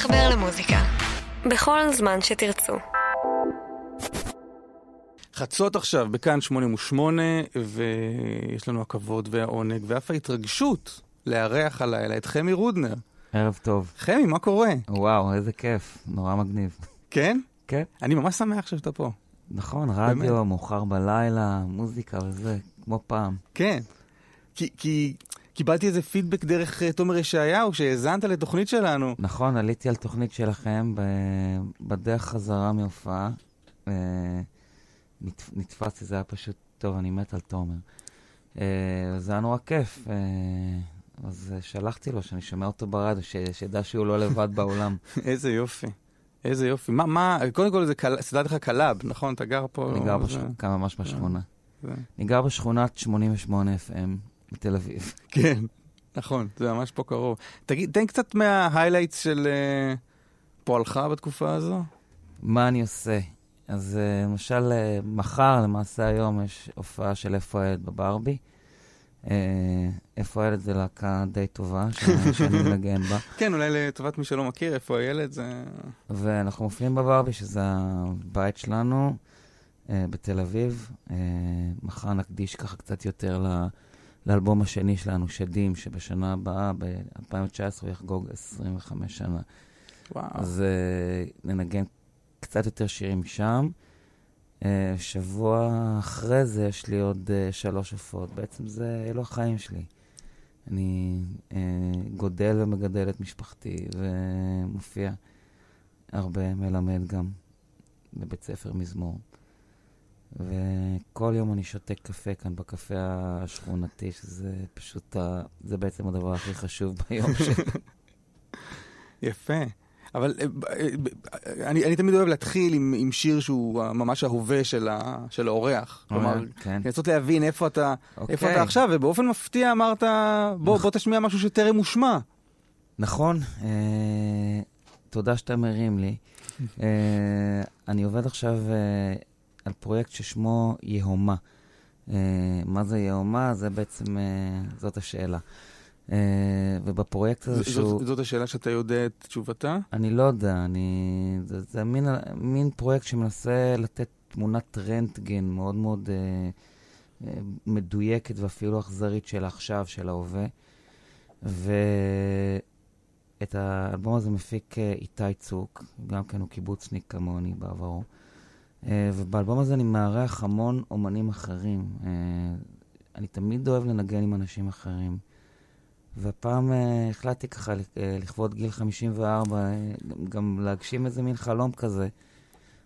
להתחבר למוזיקה. בכל זמן שתרצו. חצות עכשיו בכאן 88, ויש לנו הכבוד והעונג ואף ההתרגשות לארח הלילה את חמי רודנר. ערב טוב. חמי, מה קורה? וואו, איזה כיף, נורא מגניב. כן? כן. אני ממש שמח שאתה פה. נכון, רדיו, מאוחר בלילה, מוזיקה וזה, כמו פעם. כן. כי, כי קיבלתי איזה פידבק דרך uh, תומר ישעיהו, שהאזנת לתוכנית שלנו. נכון, עליתי על תוכנית שלכם. בדרך חזרה מהופעה. נת... נתפסתי, זה היה פשוט טוב, אני מת על תומר. Uh, זה היה נורא כיף. אז שלחתי לו שאני שומע אותו ברדיו, ש... שידע שהוא לא לבד בעולם. איזה יופי. איזה יופי. מה, מה, קודם כל זה. סידרתי לך קלאב, נכון? אתה גר פה... אני גר ממש בשכונה. אני גר בשכונת 88 FM בתל אביב. כן, נכון, זה ממש פה קרוב. תגיד, תן קצת מההיילייטס של uh, פועלך בתקופה הזו. מה אני עושה? אז uh, למשל, uh, מחר, למעשה היום, יש הופעה של איפה הילד בברבי. איפה הילד זה להקה די טובה, שאני מנגן בה. כן, אולי לטובת מי שלא מכיר, איפה הילד זה... ואנחנו מופיעים בברבי, שזה הבית שלנו בתל אביב. מחר נקדיש ככה קצת יותר ל... לאלבום השני שלנו, שדים, שבשנה הבאה, ב-2019, הוא יחגוג 25 שנה. וואו. אז uh, ננגן קצת יותר שירים שם. Uh, שבוע אחרי זה יש לי עוד uh, שלוש הופעות. בעצם זה, אלו החיים שלי. אני uh, גודל ומגדל את משפחתי ומופיע הרבה, מלמד גם בבית ספר מזמור. וכל יום אני שותה קפה כאן בקפה השכונתי, שזה פשוט, ה... זה בעצם הדבר הכי חשוב ביום שלי. יפה. אבל אני, אני תמיד אוהב להתחיל עם, עם שיר שהוא ממש ההווה של, ה, של האורח. כלומר, כן. לנסות להבין איפה אתה, אוקיי. איפה אתה עכשיו, ובאופן מפתיע אמרת, בוא, בוא תשמיע משהו שטרם הושמע. נכון, אה, תודה שאתה מרים לי. אה, אני עובד עכשיו אה, על פרויקט ששמו יהומה. Uh, מה זה יהומה? זה בעצם, uh, זאת השאלה. Uh, ובפרויקט הזה שהוא... זאת השאלה שאתה יודע את תשובתה? אני לא יודע, אני... זה, זה מין, מין פרויקט שמנסה לתת תמונת רנטגן מאוד מאוד uh, uh, מדויקת ואפילו אכזרית של עכשיו, של ההווה. ואת האלבום הזה מפיק איתי צוק, גם כן הוא קיבוצניק כמוני בעברו. Uh, ובאלבום הזה אני מארח המון אומנים אחרים. Uh, אני תמיד אוהב לנגן עם אנשים אחרים. והפעם uh, החלטתי ככה לכבוד גיל 54, uh, גם להגשים איזה מין חלום כזה.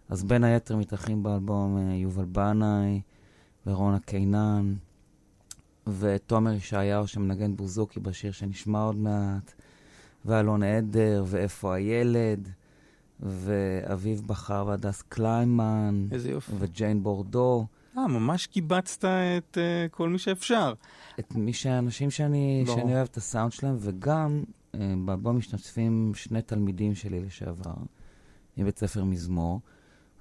אז בין היתר מתארחים באלבום יובל בנאי, ורונה קינן, ותומר ישעיהו שמנגן בוזוקי בשיר שנשמע עוד מעט, ואלון עדר, ואיפה הילד. ואביב בחר והדס קליימן. איזה יופי. וג'יין בורדו. אה, ממש קיבצת את uh, כל מי שאפשר. את מי שהאנשים שאני, לא. שאני אוהב את הסאונד שלהם, וגם uh, באלבום משתתפים שני תלמידים שלי לשעבר, מבית ספר מזמור.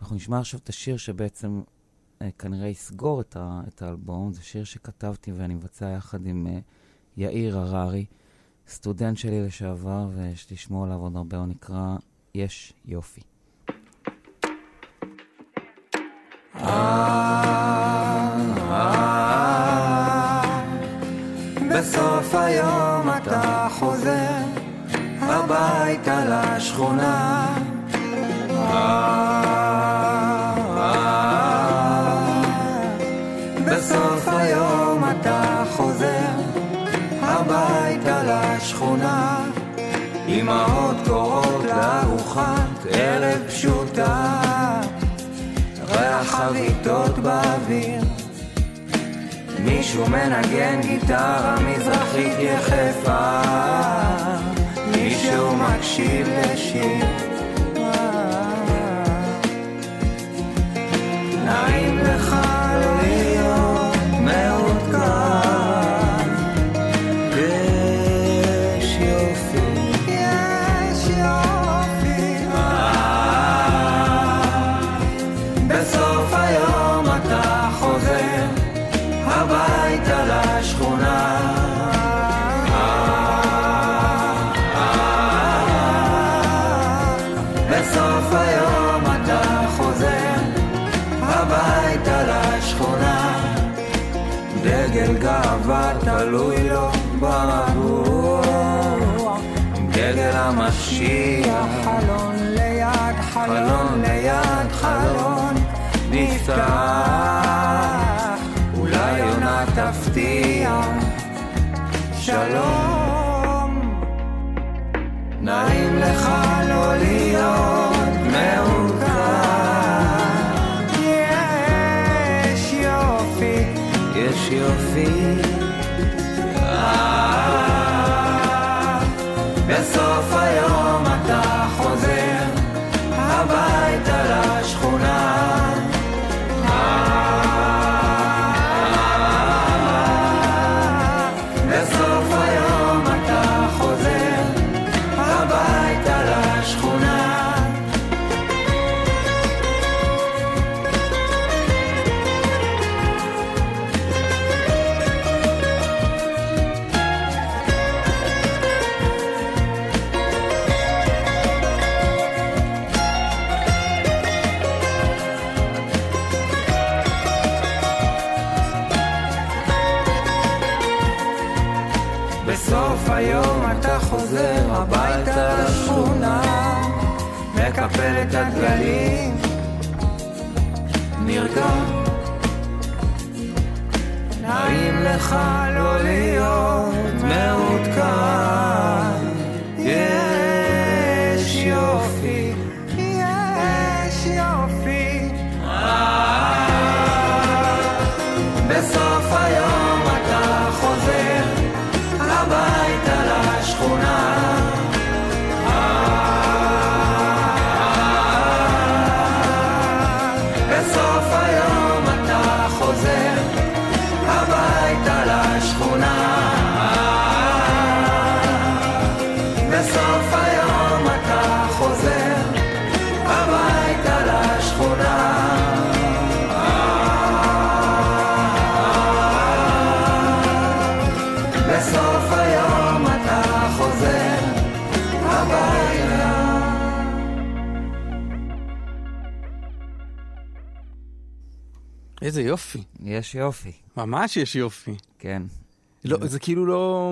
אנחנו נשמע עכשיו את השיר שבעצם uh, כנראה יסגור את, ה, את האלבום. זה שיר שכתבתי ואני מבצע יחד עם uh, יאיר הררי, סטודנט שלי לשעבר, ויש לשמוע עליו עוד הרבה, הוא נקרא יש יופי. בסוף היום אתה חוזר הביתה לשכונה בסוף היום אתה חוזר הביתה לשכונה לארוחת ערב פשוטה ריח חביתות באוויר. מישהו מנגן גיטרה מזרחית יחפה. מישהו מקשיב לשיר תלוי לו ברבוע, עם דגל המשיח, חלון ליד חלון ליד חלון, נפתח, אולי יונה תפתיע, שלום, נעים לך לא להיות מעוקר, יש יופי, יש יופי. הדגלים, נרגע. נעים לך לא להיות מעודכן, איזה יופי. יש יופי, ממש יש יופי. כן, לא, זה כאילו לא...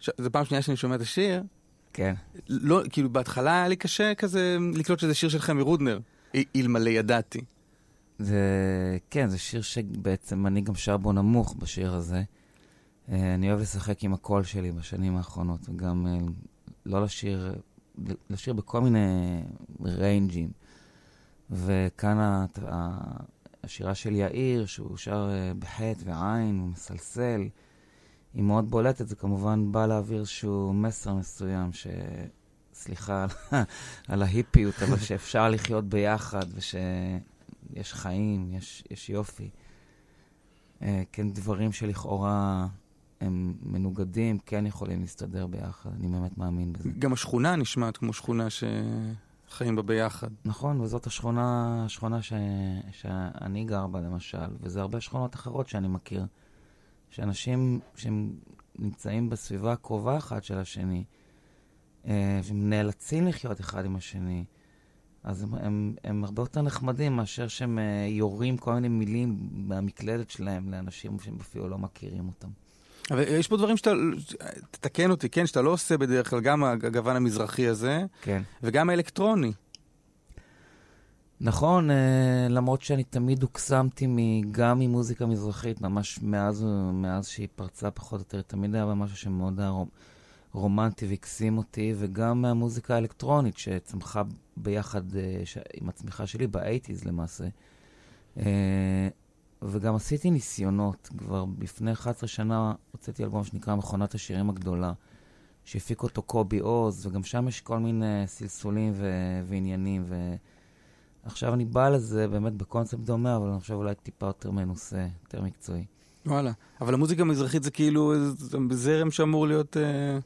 ש... זו פעם שנייה שאני שומע את השיר. כן. לא, כאילו בהתחלה היה לי קשה כזה לקלוט שזה שיר של חמי רודנר, אלמלא ידעתי. זה, כן, זה שיר שבעצם אני גם שר בו נמוך בשיר הזה. אה, אני אוהב לשחק עם הקול שלי בשנים האחרונות, וגם אה, לא לשיר, לשיר בכל מיני ריינג'ים. וכאן השירה של יאיר, שהוא שר אה, בחטא ועין, הוא מסלסל, היא מאוד בולטת, זה כמובן בא להעביר איזשהו מסר מסוים, ש... סליחה על, ההיפיות, אבל שאפשר לחיות ביחד, ושיש חיים, יש, יש יופי. אה, כן, דברים שלכאורה הם מנוגדים, כן יכולים להסתדר ביחד, אני באמת מאמין בזה. גם השכונה נשמעת כמו שכונה שחיים בה ביחד. נכון, וזאת השכונה, השכונה ש... שאני גר בה למשל, וזה הרבה שכונות אחרות שאני מכיר. שאנשים שהם נמצאים בסביבה הקרובה אחת של השני, אה, שהם נאלצים לחיות אחד עם השני, אז הם, הם, הם הרבה יותר נחמדים מאשר שהם אה, יורים כל מיני מילים מהמקלדת שלהם לאנשים שהם אפילו לא מכירים אותם. אבל יש פה דברים שאתה, תתקן אותי, כן, שאתה לא עושה בדרך כלל, גם הגוון המזרחי הזה, כן. וגם האלקטרוני. נכון, אה, למרות שאני תמיד הוקסמתי גם ממוזיקה מזרחית, ממש מאז, מאז שהיא פרצה פחות או יותר, תמיד היה משהו שמאוד היה רומ- רומנטי והקסים אותי, וגם מהמוזיקה האלקטרונית שצמחה ביחד אה, עם הצמיחה שלי באייטיז למעשה. וגם עשיתי ניסיונות, כבר לפני 11 שנה הוצאתי אלבום שנקרא מכונת השירים הגדולה, שהפיק אותו קובי עוז, וגם שם יש כל מיני סלסולים ו- ועניינים. ו- עכשיו אני בא לזה באמת בקונספט דומה, אבל אני חושב אולי טיפה יותר מנוסה, יותר מקצועי. וואלה. אבל המוזיקה המזרחית זה כאילו זרם שאמור להיות אה,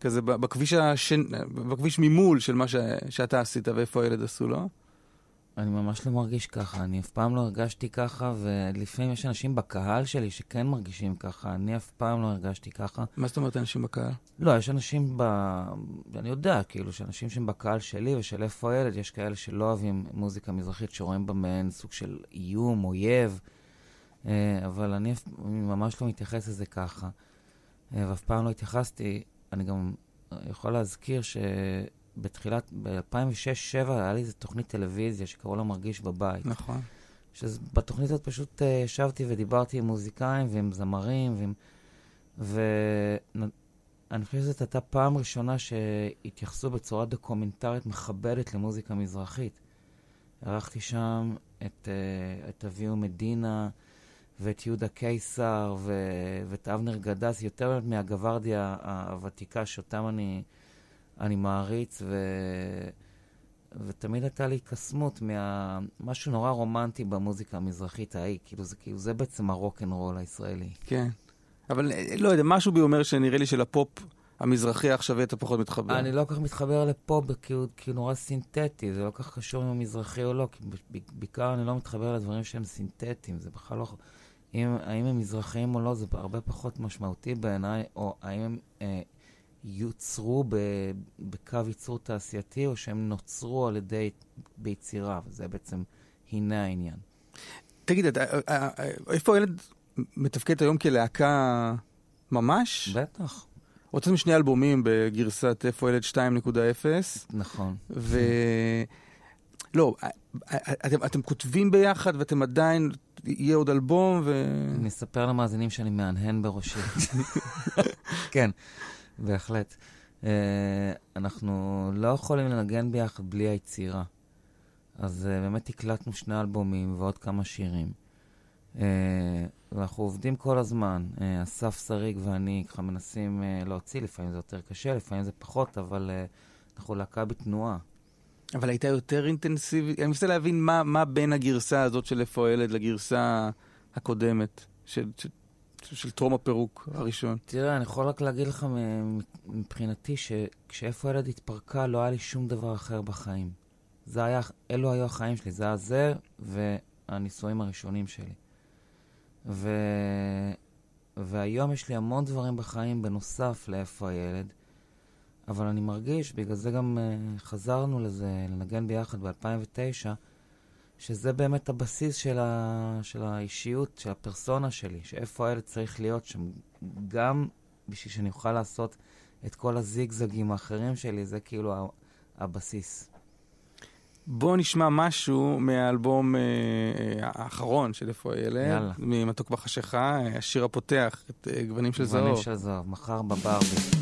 כזה בכביש, השן, בכביש ממול של מה ש, שאתה עשית ואיפה הילד עשו, לא? אני ממש לא מרגיש ככה, אני אף פעם לא הרגשתי ככה, ולפעמים יש אנשים בקהל שלי שכן מרגישים ככה, אני אף פעם לא הרגשתי ככה. מה זאת אומרת אנשים בקהל? לא, יש אנשים ב... אני יודע, כאילו, שאנשים שהם בקהל שלי ושל איפה הילד, יש כאלה שלא אוהבים מוזיקה מזרחית, שרואים בה מעין סוג של איום, אויב. אה, אבל אני ממש לא מתייחס לזה ככה, אה, ואף פעם לא התייחסתי. אני גם יכול להזכיר שבתחילת, ב-2006-2007 היה לי איזו תוכנית טלוויזיה שקראו לה מרגיש בבית. נכון. שבתוכנית הזאת פשוט uh, ישבתי ודיברתי עם מוזיקאים ועם זמרים, ועם... ואני חושב שזאת הייתה פעם ראשונה שהתייחסו בצורה דוקומנטרית מכבדת למוזיקה מזרחית. ערכתי שם את, uh, את אביהו מדינה ואת יהודה קיסר ו... ואת אבנר גדס, יותר מהגווארדיה הוותיקה שאותם אני, אני מעריץ, ו... ותמיד הייתה לי קסמות ממשהו נורא רומנטי במוזיקה המזרחית ההיא, כאילו זה, כאילו זה בעצם הרוקנרול הישראלי. כן. אבל אה, לא יודע, משהו בי אומר שנראה לי שלפופ המזרחי העכשווי אתה פחות מתחבר. אני לא כל כך מתחבר לפופ, כי הוא כי הוא נורא סינתטי, זה לא כל כך קשור אם הוא מזרחי או לא, כי בעיקר אני לא מתחבר לדברים שהם סינתטיים, זה בכלל לא... אם, האם הם מזרחיים או לא, זה הרבה פחות משמעותי בעיניי, או האם הם אה, יוצרו ב, בקו ייצור תעשייתי, או שהם נוצרו על ידי, ביצירה, וזה בעצם, הנה העניין. תגיד, אתה, אה, אה, אה, איפה הילד מתפקד היום כלהקה ממש? בטח, הוצאתם שני אלבומים בגרסת איפה ילד 2.0, נכון. ו... לא, אתם, אתם כותבים ביחד ואתם עדיין, יהיה עוד אלבום ו... אני אספר למאזינים שאני מהנהן בראשי. כן, בהחלט. Uh, אנחנו לא יכולים לנגן ביחד בלי היצירה. אז uh, באמת הקלטנו שני אלבומים ועוד כמה שירים. Uh, ואנחנו עובדים כל הזמן. Uh, אסף שריג ואני ככה מנסים uh, להוציא, לפעמים זה יותר קשה, לפעמים זה פחות, אבל uh, אנחנו להקה בתנועה. אבל הייתה יותר אינטנסיבית. אני מנסה להבין מה, מה בין הגרסה הזאת של איפה הילד לגרסה הקודמת, של, של, של, טרום הפירוק הראשון. תראה, אני יכול רק להגיד לך מבחינתי שכשאיפה הילד התפרקה לא היה לי שום דבר אחר בחיים. זה היה, אלו היו החיים שלי, זה היה זה והנישואים הראשונים שלי. ו... והיום יש לי המון דברים בחיים בנוסף לאיפה הילד, אבל אני מרגיש, בגלל זה גם uh, חזרנו לזה, לנגן ביחד ב-2009, שזה באמת הבסיס של, ה... של האישיות, של הפרסונה שלי, שאיפה הילד צריך להיות שם, גם בשביל שאני אוכל לעשות את כל הזיגזגים האחרים שלי, זה כאילו ה- הבסיס. בואו נשמע משהו מהאלבום אה, אה, האחרון של איפה הילד, יאללה. ממתוק בחשיכה, השיר הפותח, את אה, גוונים של גוונים זהוב. של זהב, מחר בברבי.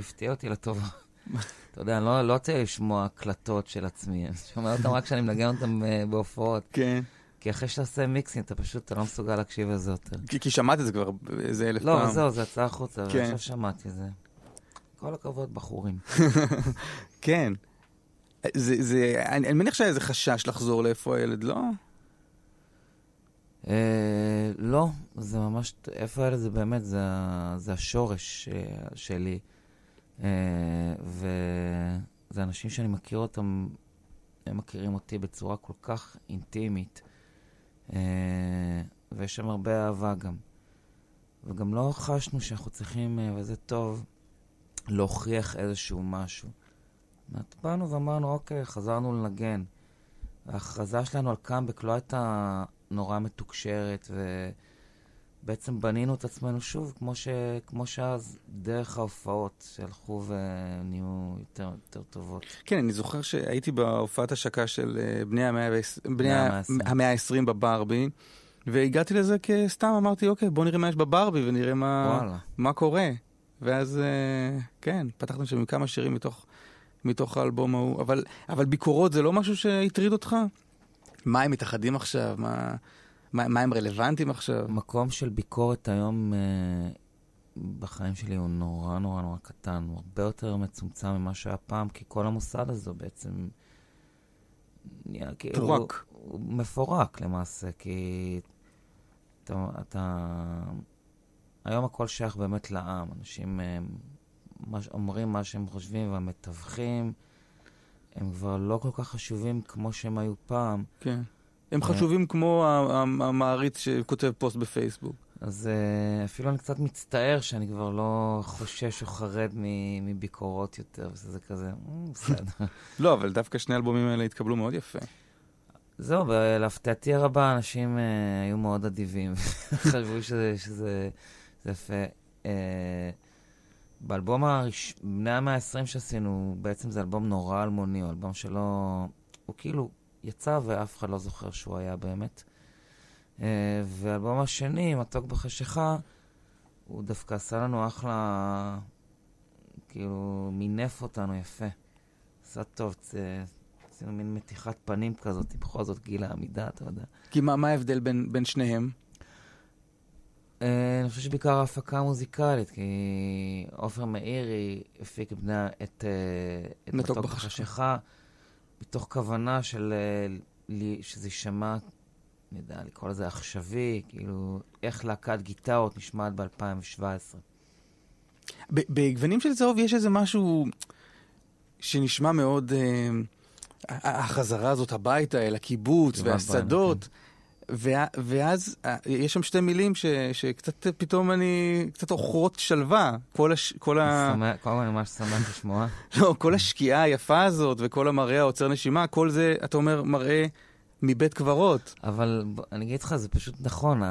הפתיע אותי לטובה. אתה יודע, אני לא, לא רוצה לשמוע הקלטות של עצמי, אני שומע אותם רק כשאני מנגן אותם אה, בהופעות. כן. כי אחרי שאתה עושה מיקסים, אתה פשוט, אתה לא מסוגל להקשיב לזה יותר. כי, כי שמעתי את זה כבר איזה אלף לא, פעם. זהו, זה יצא החוצה, כן. ועכשיו שמעתי את זה. כל הכבוד, בחורים. כן. זה, זה, אני, אני מניח שהיה איזה חשש לחזור לאיפה הילד, לא? אה, לא, זה ממש, איפה הילד זה באמת, זה, זה השורש אה, שלי. אה, וזה אנשים שאני מכיר אותם, הם מכירים אותי בצורה כל כך אינטימית. אה, ויש שם הרבה אהבה גם. וגם לא חשנו שאנחנו צריכים, אה, וזה טוב, להוכיח איזשהו משהו. זאת באנו ואמרנו, אוקיי, חזרנו לנגן. ההכרזה שלנו על קאמבק לא הייתה נורא מתוקשרת, ובעצם בנינו את עצמנו שוב, כמו, ש... כמו שאז, דרך ההופעות שהלכו ונהיו יותר, יותר טובות. כן, אני זוכר שהייתי בהופעת השקה של אה, בני המאה ועש- בני בני ה- המאה העשרים. המאה ה-20 בברבי, והגעתי לזה כסתם, אמרתי, אוקיי, בוא נראה מה יש בברבי ונראה מה, וואלה. מה קורה. ואז, אה, כן, פתחנו שם עם כמה שירים מתוך, מתוך האלבום ההוא. אבל, אבל ביקורות זה לא משהו שהטריד אותך? מה הם מתאחדים עכשיו? מה, מה, מה הם רלוונטיים עכשיו? מקום של ביקורת היום אה, בחיים שלי הוא נורא נורא נורא קטן, הוא הרבה יותר מצומצם ממה שהיה פעם, כי כל המוסד הזה בעצם נהיה כאילו... פורק. הוא מפורק למעשה, כי אתה, אתה... היום הכל שייך באמת לעם. אנשים אה, מה, אומרים מה שהם חושבים, והמתווכים הם כבר לא כל כך חשובים כמו שהם היו פעם. כן. הם חשובים כמו המעריץ שכותב פוסט בפייסבוק. אז uh, אפילו אני קצת מצטער שאני כבר לא חושש או חרד מביקורות יותר, וזה כזה, "מ, בסדר. לא, אבל דווקא שני האלבומים האלה התקבלו מאוד יפה. זהו, ולהפתעתי הרבה, אנשים היו מאוד אדיבים, חשבו שזה, שזה זה יפה. באלבום הראש... בני המאה ה-20 שעשינו, בעצם זה אלבום נורא אלמוני, הוא אלבום שלא... הוא כאילו יצא ואף אחד לא זוכר שהוא היה באמת. Uh, והאלבום השני, מתוק בחשיכה, הוא דווקא עשה לנו אחלה... כאילו, מינף אותנו יפה. עשה טוב. עשינו מין מתיחת פנים כזאת, בכל זאת גיל העמידה, אתה יודע. כי מה, מה ההבדל בין, בין שניהם? אה, אני חושב שבעיקר ההפקה המוזיקלית, כי עופר מאירי הפיק את, אה, את מתוק. בחשיכה, מתוך כוונה של אה, לי- שזה יישמע, אני יודע, לקרוא לזה עכשווי, כאילו, איך להקת גיטרות נשמעת ב-2017. ב- בגוונים של צהוב יש איזה משהו שנשמע מאוד... אה, החזרה הזאת הביתה אל הקיבוץ והשדות. ואז אה, יש שם שתי מילים ש- שקצת פתאום אני... קצת עוכרות שלווה. כל, הש, כל, ה, קודם כל אני ממש שמח לשמוע. לא, כל השקיעה היפה הזאת וכל המראה העוצר נשימה, כל זה, אתה אומר, מראה מבית קברות. אבל אני אגיד לך, זה פשוט נכון,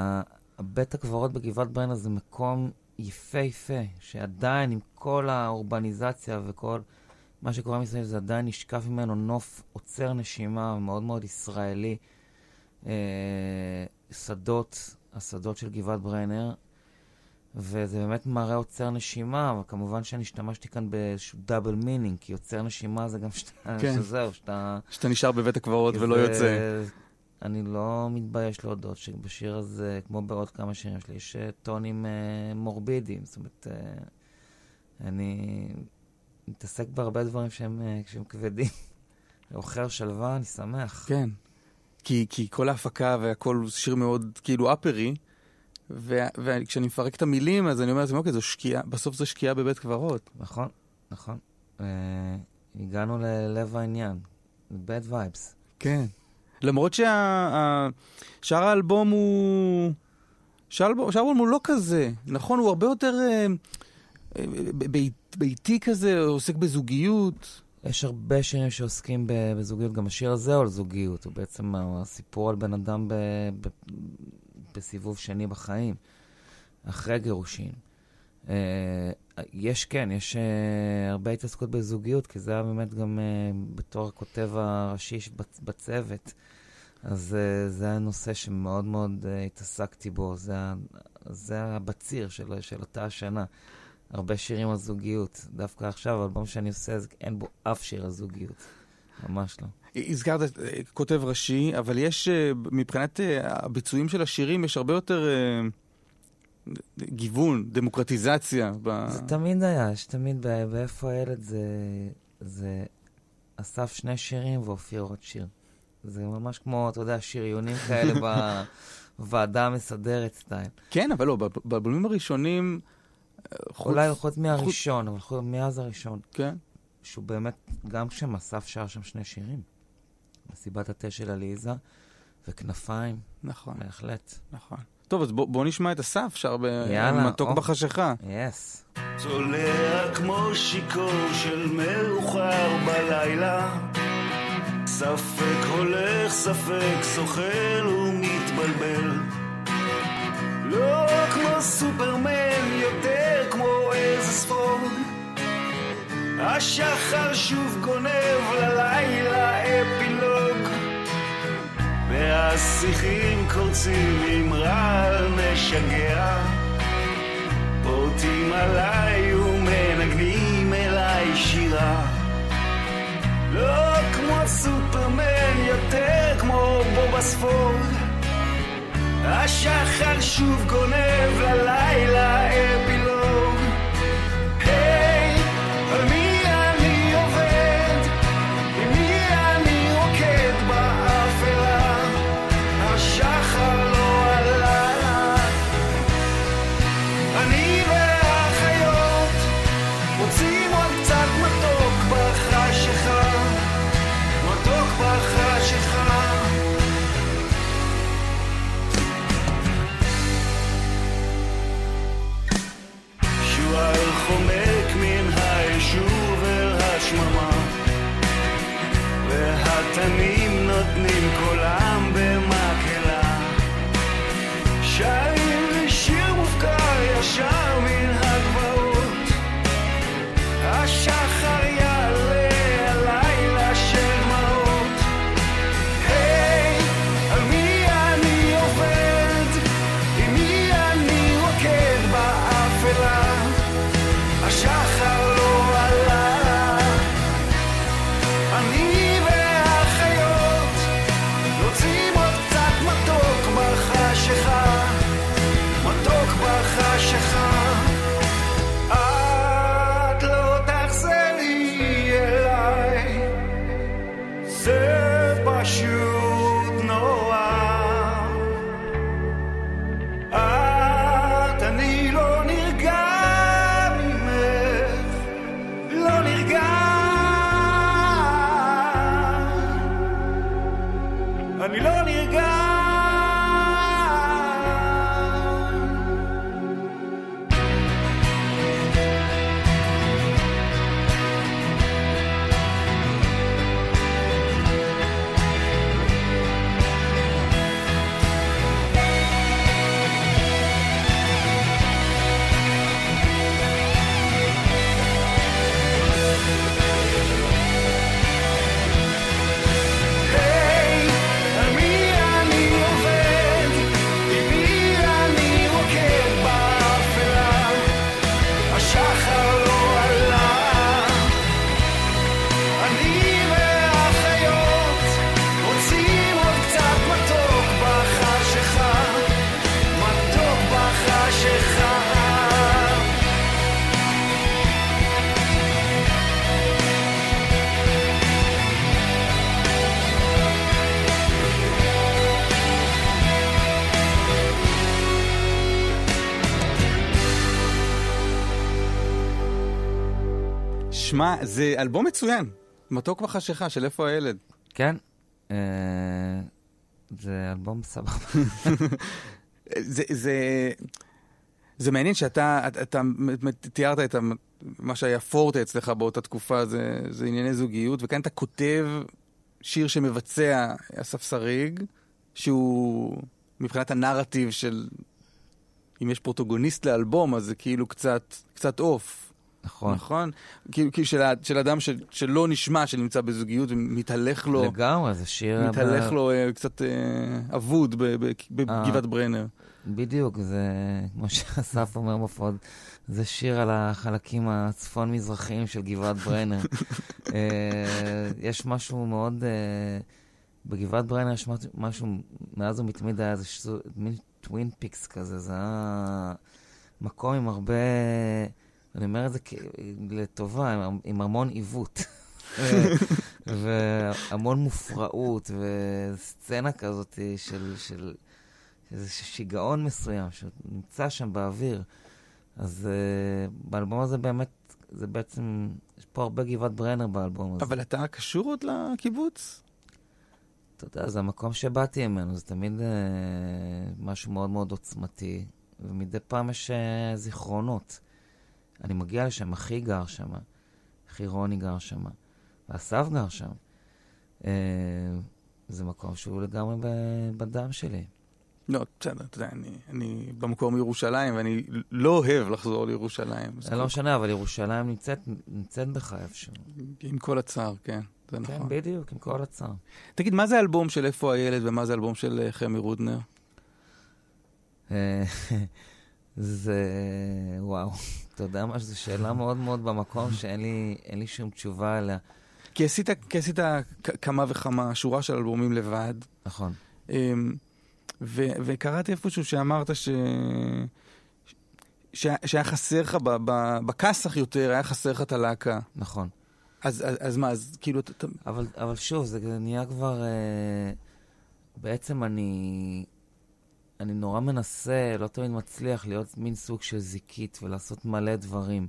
בית הקברות בגבעת ברנר זה מקום יפהפה, שעדיין עם כל האורבניזציה וכל מה שקורה מסביב, זה עדיין נשקף ממנו נוף עוצר נשימה, מאוד מאוד ישראלי. אה, שדות, השדות של גבעת ברנר, וזה באמת מראה עוצר נשימה, אבל כמובן שאני השתמשתי כאן באיזשהו double meaning, כי עוצר נשימה זה גם שאתה, כן. שזהו, שאתה... שאתה נשאר בבית הקברות ולא זה- יוצא. אני לא מתבייש להודות שבשיר הזה, כמו בעוד כמה שירים שלי, יש אה, טונים אה, מורבידיים. זאת אומרת, אה, אני מתעסק בהרבה דברים שהם, אה, שהם כבדים. אוכר שלווה, אני שמח. כן. כי, כי כל ההפקה והכל שיר מאוד כאילו אפרי, וכשאני מפרק את המילים, אז אני אומר לעצמי, אוקיי, זו שקיעה, בסוף זו שקיעה בבית קברות. נכון, נכון. אה, הגענו ללב העניין. bad vibes. כן. למרות ששאר האלבום הוא... שאר האלבום הוא לא כזה, נכון? הוא הרבה יותר אה, אה, ב- ב- ביתי כזה, עוסק בזוגיות. יש הרבה שירים שעוסקים בזוגיות, גם השיר הזה הוא על זוגיות, הוא בעצם הסיפור על בן אדם ב- ב- בסיבוב שני בחיים, אחרי גירושין. אה, יש, כן, יש אה, הרבה התעסקות בזוגיות, כי זה היה באמת גם אה, בתור הכותב הראשי בצ- בצוות, אז זה היה נושא שמאוד מאוד התעסקתי בו, זה היה זה הבציר של, של אותה השנה. הרבה שירים על זוגיות. דווקא עכשיו, האלבום שאני עושה, אז אין בו אף שיר על זוגיות. ממש לא. הזכרת אה, כותב ראשי, אבל יש, אה, מבחינת אה, הביצועים של השירים, יש הרבה יותר גיוון, דמוקרטיזציה. ב... זה תמיד היה, שתמיד ב- באיפה הילד זה, זה אסף שני שירים והופיע עוד שיר. זה ממש כמו, אתה יודע, שריונים כאלה בוועדה המסדרת סטייל. כן, אבל לא, ב- באלבומים הראשונים... חוץ- אולי חוץ מהראשון, אבל חוץ- מאז הראשון. כן. שהוא באמת, גם כשמסף שר שם שני שירים. מסיבת התה של עליזה וכנפיים, נכון, בהחלט. נכון. טוב, אז בוא, בוא נשמע את אסף שר במתוק. בחשיכה. יס. צולע כמו שיכור של מאוחר בלילה ספק הולך, ספק זוחל ומתבלבל לא כמו סופרמן, יותר השחר שוב גונב ללילה אפילוג והשיחים קורצים עם רעל משגע. פורטים עליי ומנגנים אליי שירה. לא כמו סופרמן, יותר כמו בובה ספוג השחר שוב גונב ללילה אפילוג זה אלבום מצוין. מתוק בחשיכה של איפה הילד. כן, אה, זה אלבום סבבה. זה, זה, זה מעניין שאתה אתה, אתה תיארת את מה שהיה פורטה אצלך באותה תקופה, זה, זה ענייני זוגיות, וכאן אתה כותב שיר שמבצע אסף שריג, שהוא מבחינת הנרטיב של אם יש פרוטוגוניסט לאלבום, אז זה כאילו קצת, קצת עוף. נכון. נכון? כאילו כאילו של, של אדם ש, שלא נשמע שנמצא בזוגיות ומתהלך לו, לגמרי, זה שיר... מתהלך ב- לו אה, קצת אה, אבוד ב- בגבעת ברנר. בדיוק, זה כמו שאסף אומר בפוד, זה שיר על החלקים הצפון-מזרחיים של גבעת ברנר. אה, יש משהו מאוד... אה, בגבעת ברנר יש משהו- מאז ומתמיד היה איזה מין טווין פיקס כזה, זה היה מקום עם הרבה... אני אומר את זה לטובה, עם, עם המון עיוות. והמון מופרעות, וסצנה כזאת של, של איזה שיגעון מסוים שנמצא שם באוויר. אז uh, באלבום הזה באמת, זה בעצם, יש פה הרבה גבעת ברנר באלבום הזה. אבל אתה קשור עוד לקיבוץ? אתה יודע, זה המקום שבאתי ממנו, זה תמיד uh, משהו מאוד מאוד עוצמתי, ומדי פעם יש uh, זיכרונות. אני מגיע לשם, אחי גר שם, אחי רוני גר שם, ואסף גר שם. Uh, זה מקום שהוא לגמרי בדם שלי. לא, בסדר, אתה יודע, אני, אני במקור מירושלים, ואני לא אוהב לחזור לירושלים. זה לא משנה, אבל ירושלים נמצאת, נמצאת בך איפשהו. עם כל הצער, כן, זה כן, נכון. בדיוק, עם כל הצער. תגיד, מה זה האלבום של איפה הילד ומה זה האלבום של אה, חמי רודנר? אה, זה, וואו, אתה יודע מה, זו שאלה מאוד מאוד במקום שאין לי, לי שום תשובה עליה. כי עשית, כי עשית כמה וכמה, שורה של אלבומים לבד, נכון. אמ, ו- וקראתי איפשהו שאמרת ש... ש... שהיה חסר לך, בכסח יותר, היה חסר לך את הלהקה. נכון. אז, אז, אז מה, אז כאילו, אתה... אתה- אבל, אבל שוב, זה נהיה כבר... אה, בעצם אני... אני נורא מנסה, לא תמיד מצליח, להיות מין סוג של זיקית ולעשות מלא דברים.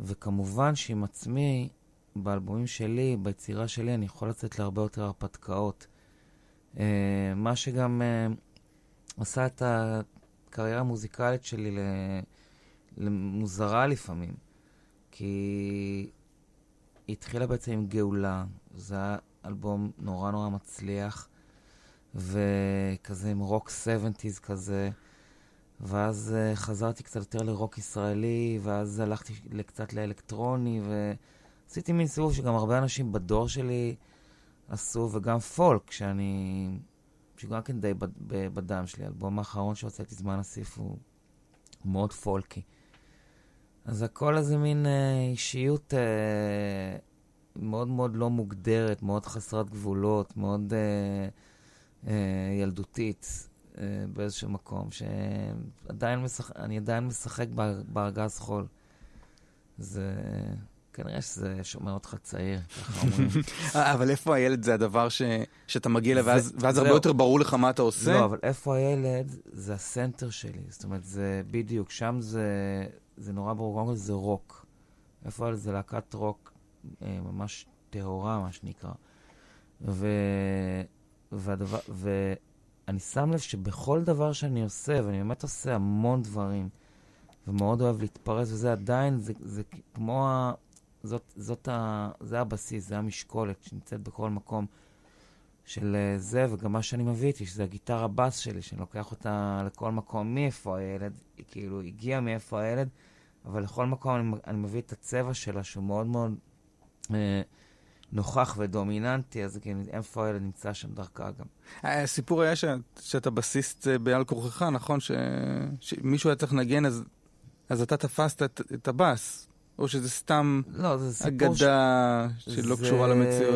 וכמובן שעם עצמי, באלבומים שלי, ביצירה שלי, אני יכול לצאת להרבה יותר הרפתקאות. אה, מה שגם אה, עשה את הקריירה המוזיקלית שלי למוזרה לפעמים. כי היא התחילה בעצם עם גאולה, זה היה אלבום נורא נורא מצליח, וכזה עם רוק 70's כזה, ואז uh, חזרתי קצת יותר לרוק ישראלי, ואז הלכתי קצת לאלקטרוני, ועשיתי מין סיבוב שגם הרבה אנשים בדור שלי עשו, וגם פולק, שאני... שגם כן די בדם שלי. האלבום האחרון שהוצאתי, זמן אסיף, הוא מאוד פולקי. אז הכל איזה מין אה, אישיות אה, מאוד מאוד לא מוגדרת, מאוד חסרת גבולות, מאוד אה, אה, ילדותית אה, באיזשהו מקום, שעדיין משחק, אני עדיין משחק באר- בארגז חול. זה... כנראה שזה שומר אותך צעיר, ככה אומרים. אה, אבל איפה הילד זה הדבר ש... שאתה מגיע אליו, ואז, ואז הרבה. יותר ברור לך מה אתה עושה? לא, אבל איפה הילד? זה הסנטר שלי. זאת אומרת, זה בדיוק, שם זה, זה נורא ברור. קודם כל זה רוק. איפה הילד? זה להקת רוק אה, ממש טהורה, מה שנקרא. ו... והדבר... ואני שם לב שבכל דבר שאני עושה, ואני באמת עושה המון דברים, ומאוד אוהב להתפרס, וזה עדיין, זה, זה כמו ה... זאת, זאת ה... זה הבסיס, זה המשקולת שנמצאת בכל מקום. של אה, זה, וגם מה שאני מביא איתי, שזה הגיטרה בס שלי, שאני לוקח אותה לכל מקום, מאיפה הילד, היא כאילו הגיעה מאיפה הילד, אבל לכל מקום אני, אני מביא את הצבע שלה, שהוא מאוד מאוד אה, נוכח ודומיננטי, אז כאילו, איפה הילד נמצא שם דרכה גם. הסיפור היה ש... שאתה בסיסט אה, בעל כורחך, נכון? ש... שמישהו היה צריך לנגן, אז, אז אתה תפסת את, את הבאס. או שזה סתם לא, זה. אגדה שלא זה קשורה למציאות.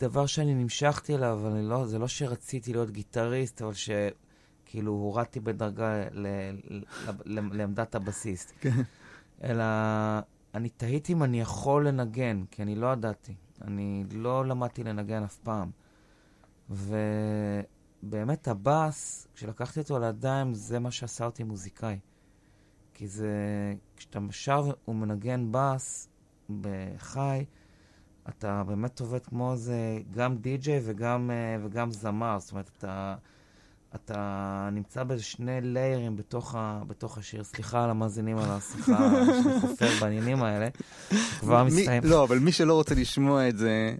דבר שאני נמשכתי אליו, אבל אני לא, זה לא שרציתי להיות גיטריסט, אבל שכאילו הורדתי בדרגה ל, ל, ל, לעמדת הבסיסט. כן. אלא אני תהיתי אם אני יכול לנגן, כי אני לא ידעתי. אני לא למדתי לנגן אף פעם. ובאמת הבאס, כשלקחתי אותו לידיים, זה מה שעשה אותי מוזיקאי. כי זה, כשאתה שר ומנגן באס בחי, אתה באמת עובד כמו איזה גם די-ג'יי וגם, אה, וגם זמר. זאת אומרת, אתה, אתה נמצא באיזה שני ליירים בתוך, ה, בתוך השיר. סליחה על המאזינים על השיחה שאני חופר בעניינים האלה. כבר מסתיים. לא, אבל מי שלא רוצה לשמוע את זה,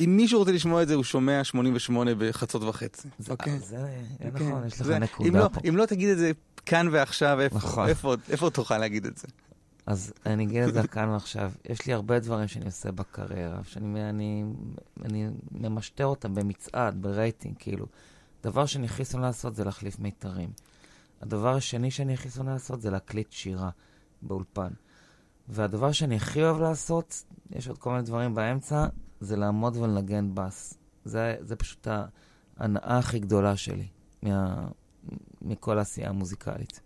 אם מישהו רוצה לשמוע את זה, הוא שומע 88 בחצות וחצי. זה, אוקיי? זה, זה כן. נכון, יש לך זה- אם נקודה לא- פה. אם לא תגיד את זה כאן ועכשיו, איפה- נכון. איפה איפה תוכל להגיד את זה? אז אני אגיד את זה כאן ועכשיו. יש לי הרבה דברים שאני עושה בקריירה, שאני אני, אני ממשטר אותם במצעד, ברייטינג, כאילו. דבר שאני הכי שונא לעשות זה להחליף מיתרים. הדבר השני שאני הכי שונא לעשות זה להקליט שירה באולפן. והדבר שאני הכי אוהב לעשות, יש עוד כל מיני דברים באמצע, זה לעמוד ולנגן בס. זה, זה פשוט ההנאה הכי גדולה שלי מה, מכל העשייה המוזיקלית.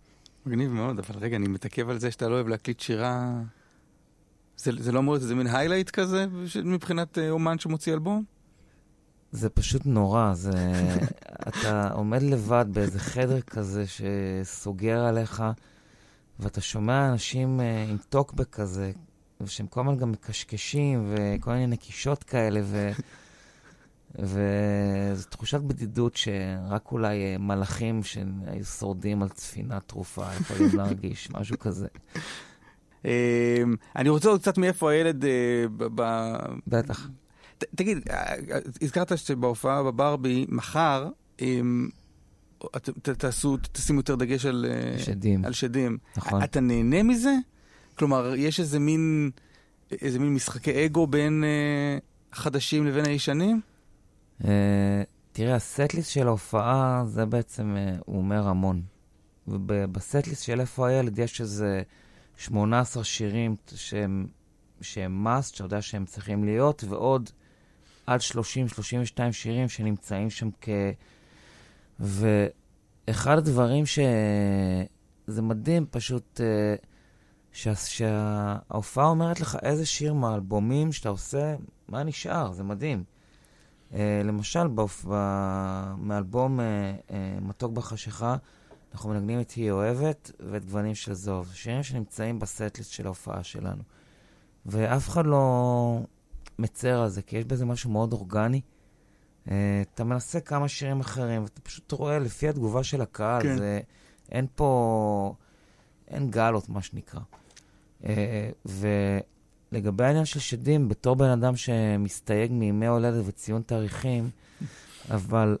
מגניב מאוד, אבל רגע, אני מתעכב על זה שאתה לא אוהב להקליט שירה. זה, זה לא אמור להיות איזה מין היילייט כזה מבחינת אה, אומן שמוציא אלבום? זה פשוט נורא, זה... אתה עומד לבד באיזה חדר כזה שסוגר עליך, ואתה שומע אנשים uh, עם טוקבק כזה, שהם כל הזמן גם מקשקשים, וכל מיני נקישות כאלה, ו... וזו תחושת בדידות שרק אולי uh, מלאכים שהיו שורדים על ספינת תרופה יכולים להרגיש, משהו כזה. אמ, אני רוצה עוד קצת מאיפה הילד... אה, בטח. ת, תגיד, הזכרת שבהופעה בברבי, מחר, אם, את, ת, תעשו, תשימו יותר דגש על שדים. על שדים. נכון. אתה נהנה מזה? כלומר, יש איזה מין, איזה מין משחקי אגו בין אה, החדשים לבין הישנים? Uh, תראה, הסטליסט של ההופעה, זה בעצם, uh, הוא אומר המון. ובסטליסט של איפה הילד יש איזה 18 שירים שהם, שהם must, שאתה יודע שהם צריכים להיות, ועוד עד 30-32 שירים שנמצאים שם כ... ואחד הדברים ש... זה מדהים פשוט, uh, שה... שההופעה אומרת לך איזה שיר מהאלבומים שאתה עושה, מה נשאר, זה מדהים. Uh, למשל, באופ... ב... מאלבום uh, מתוק בחשיכה, אנחנו מנגנים את היא אוהבת ואת גוונים של זוב. שירים שנמצאים בסטליסט של ההופעה שלנו. ואף אחד לא מצר על זה, כי יש בזה משהו מאוד אורגני. Uh, אתה מנסה כמה שירים אחרים, ואתה פשוט רואה לפי התגובה של הקהל, כן. זה, אין פה, אין גלות, מה שנקרא. Uh, ולגבי העניין של שדים, בתור בן אדם שמסתייג מימי הולדת וציון תאריכים, אבל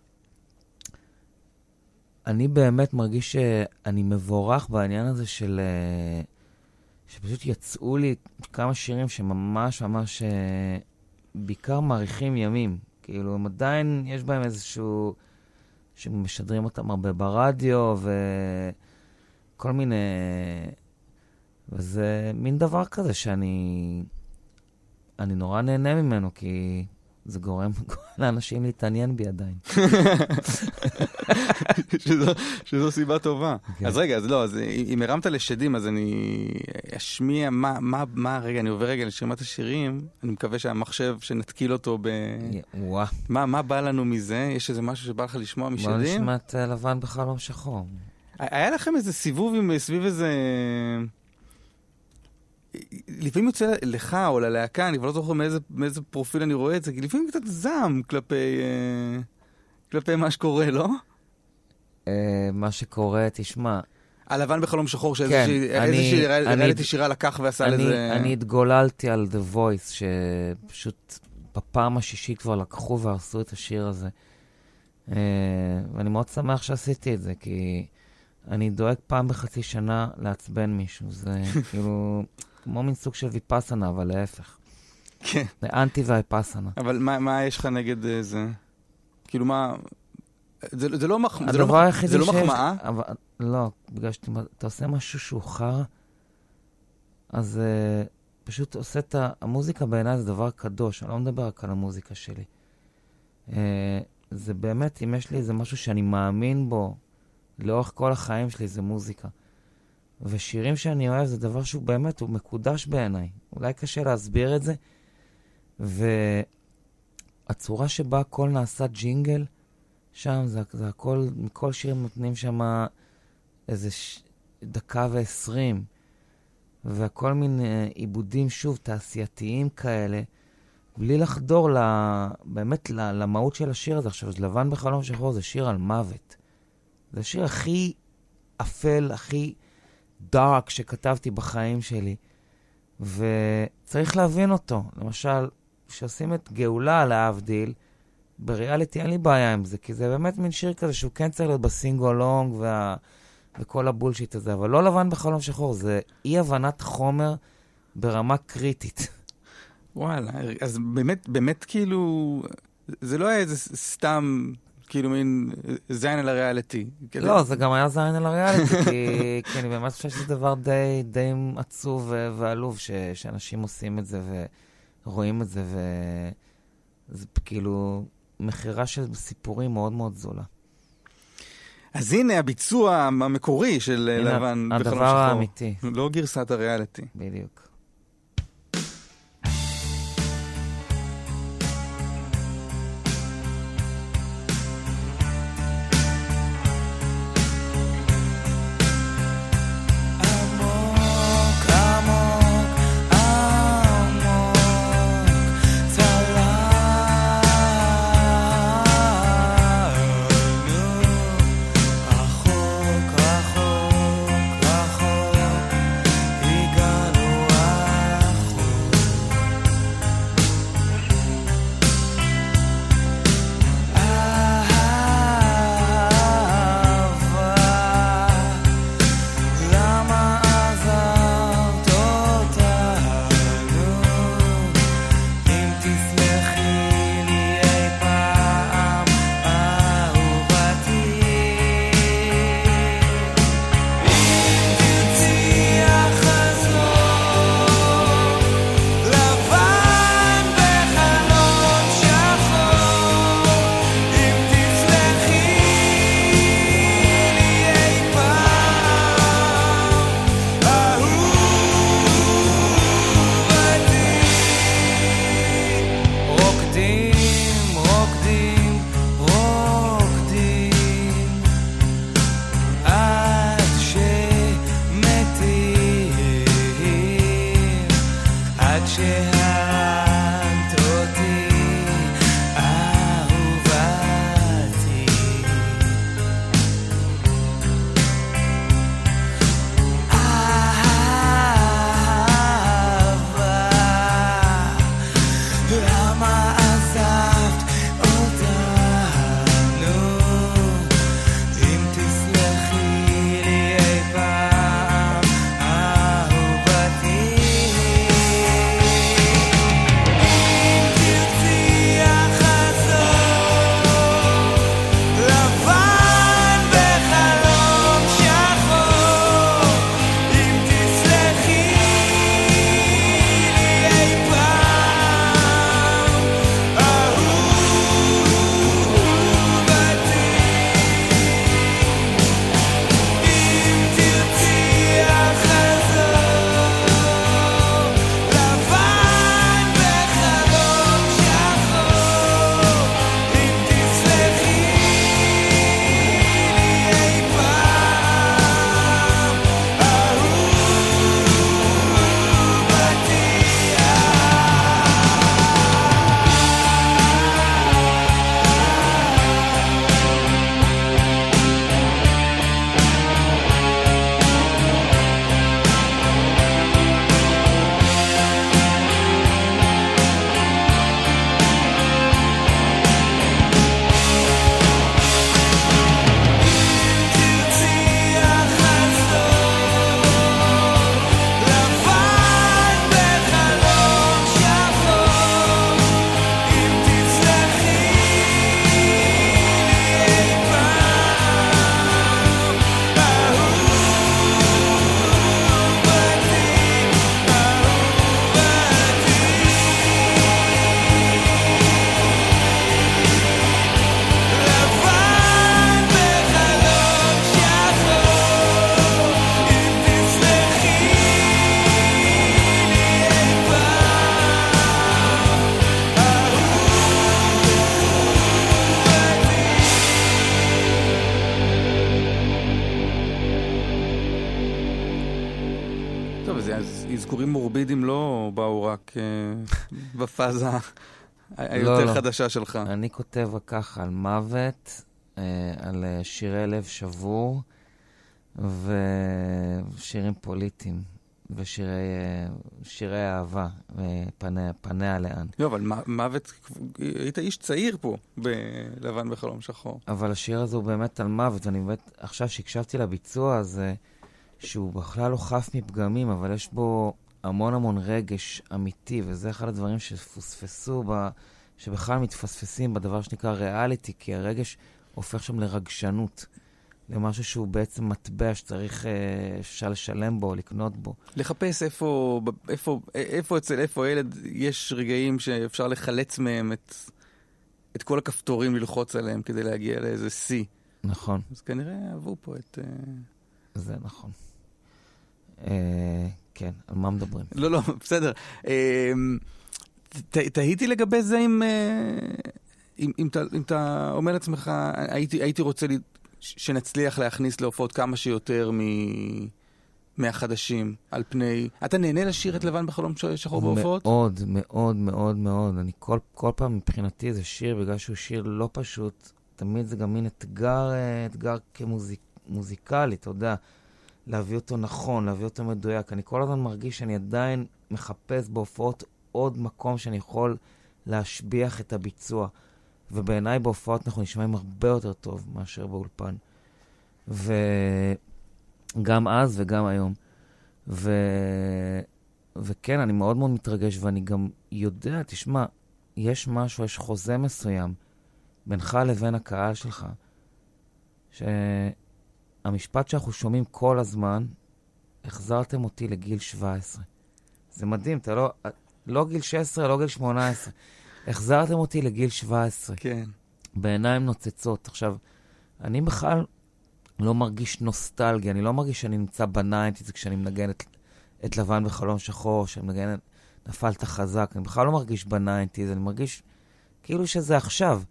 אני באמת מרגיש שאני מבורך בעניין הזה של... אה, שפשוט יצאו לי כמה שירים שממש ממש אה, בעיקר מאריכים ימים. כאילו, הם עדיין, יש בהם איזשהו... שמשדרים אותם הרבה ברדיו וכל מיני... וזה מין דבר כזה שאני... אני נורא נהנה ממנו, כי זה גורם לאנשים להתעניין בי עדיין. שזו, שזו סיבה טובה. כן. אז רגע, אז לא, אז אם הרמת לשדים, אז אני אשמיע, מה, מה, מה, רגע, אני עובר רגע לשירת השירים, אני מקווה שהמחשב, שנתקיל אותו ב... וואו. מה, מה בא לנו מזה? יש איזה משהו שבא לך לשמוע בוא משדים? נשמע את לבן בחלום שחור. היה לכם איזה סיבוב עם, סביב איזה... לפעמים יוצא לך או ללהקה, אני כבר לא זוכר מאיזה, מאיזה פרופיל אני רואה את זה, כי לפעמים קצת זעם כלפי, אה, כלפי מה שקורה, לא? אה, מה שקורה, תשמע, הלבן בחלום שחור, כן, שאיזושהי אני- ריאליטי שירה לקח ועשה אני, לזה... אני התגוללתי על The Voice, שפשוט בפעם השישית כבר לקחו והרסו את השיר הזה. אה, ואני מאוד שמח שעשיתי את זה, כי אני דואג פעם בחצי שנה לעצבן מישהו. זה כאילו כמו מין סוג של ויפאסנה, אבל להפך. כן, זה אנטי והוויפאסנה. אבל מה, מה יש לך נגד אה, זה? כאילו מה... זה, זה לא, מח... זה לא, מח... זה לא. מחמאה? אבל, לא, בגלל שאתה אתה עושה משהו שהוא חרא, אז uh, פשוט עושה את ה... המוזיקה בעיניי זה דבר קדוש, אני לא מדבר רק על המוזיקה שלי. Uh, זה באמת, אם יש לי איזה משהו שאני מאמין בו לאורך כל החיים שלי, זה מוזיקה. ושירים שאני אוהב זה דבר שהוא באמת, הוא מקודש בעיניי. אולי קשה להסביר את זה. והצורה שבה הכל נעשה ג'ינגל, שם זה, זה הכל, מכל שיר נותנים שם איזה ש... דקה ועשרים, והכל מין אה, עיבודים, שוב, תעשייתיים כאלה, בלי לחדור ל... באמת ל... למהות של השיר הזה. עכשיו, לבן בחלום שחור זה שיר על מוות. זה השיר הכי אפל, הכי דארק שכתבתי בחיים שלי, וצריך להבין אותו. למשל, כשעושים את גאולה, להבדיל, בריאליטי אין לי בעיה עם זה, כי זה באמת מין שיר כזה שהוא כן צריך להיות בסינגו לונג וה... וכל הבולשיט הזה, אבל לא לבן בחלום שחור, זה אי-הבנת חומר ברמה קריטית. וואלה, אז באמת, באמת כאילו, זה לא היה איזה סתם כאילו מין זין על הריאליטי. לא, זה גם היה זין על הריאליטי, כי, כי אני באמת חושב שזה דבר די, די עצוב ועלוב, ש, שאנשים עושים את זה ורואים את זה, וזה כאילו מכירה של סיפורים מאוד מאוד זולה. אז הנה הביצוע המקורי של הנה לבן בחלום שחור. הדבר האמיתי. לא גרסת הריאליטי. בדיוק. לא. חדשה שלך. אני כותב ככה על מוות, אה, על אה, שירי לב שבור, ושירים פוליטיים, ושירי אה, אהבה, פניה, פניה לאן. לא, אבל מוות, היית איש צעיר פה, בלבן וחלום שחור. אבל השיר הזה הוא באמת על מוות, ואני באמת, עכשיו שהקשבתי לביצוע הזה, שהוא בכלל לא חף מפגמים, אבל יש בו המון המון רגש אמיתי, וזה אחד הדברים שפוספסו ב... שבכלל מתפספסים בדבר שנקרא ריאליטי, כי הרגש הופך שם לרגשנות, למשהו שהוא בעצם מטבע שצריך, אה, אפשר לשלם בו, לקנות בו. לחפש איפה, איפה, איפה אצל איפה הילד יש רגעים שאפשר לחלץ מהם את, את כל הכפתורים ללחוץ עליהם כדי להגיע לאיזה שיא. נכון, אז כנראה אהבו פה את... אה, זה נכון. אה, כן, על מה מדברים? לא, לא, בסדר. אה, תהיתי לגבי זה אם, אתה, אם אתה אומר לעצמך, הייתי, הייתי רוצה לי, שנצליח להכניס להופעות כמה שיותר מ... מהחדשים על פני... אתה נהנה לשיר את לבן בחלום שחור בהופעות? מאוד, מאוד, מאוד, מאוד. אני כל, כל פעם מבחינתי זה שיר, בגלל שהוא שיר לא פשוט, תמיד זה גם מין אתגר, אה, אתגר כמוזיקלי, אתה יודע, להביא אותו נכון, להביא אותו מדויק. אני כל הזמן מרגיש שאני עדיין מחפש בהופעות עוד מקום שאני יכול להשביח את הביצוע. ובעיניי בהופעות אנחנו נשמעים הרבה יותר טוב מאשר באולפן. וגם אז וגם היום. ו... וכן, אני מאוד מאוד מתרגש, ואני גם יודע, תשמע, יש משהו, יש חוזה מסוים בינך לבין הקהל שלך, שהמשפט שאנחנו שומעים כל הזמן, החזרתם אותי לגיל 17. זה מדהים, אתה לא, לא גיל 16, לא גיל 18. החזרתם אותי לגיל 17. כן. בעיניים נוצצות. עכשיו, אני בכלל לא מרגיש נוסטלגיה, אני לא מרגיש שאני נמצא בניינטיז כשאני מנגן את, את לבן בחלום שחור, שאני מנגן את נפלת חזק, אני בכלל לא מרגיש בניינטיז, אני מרגיש כאילו שזה עכשיו.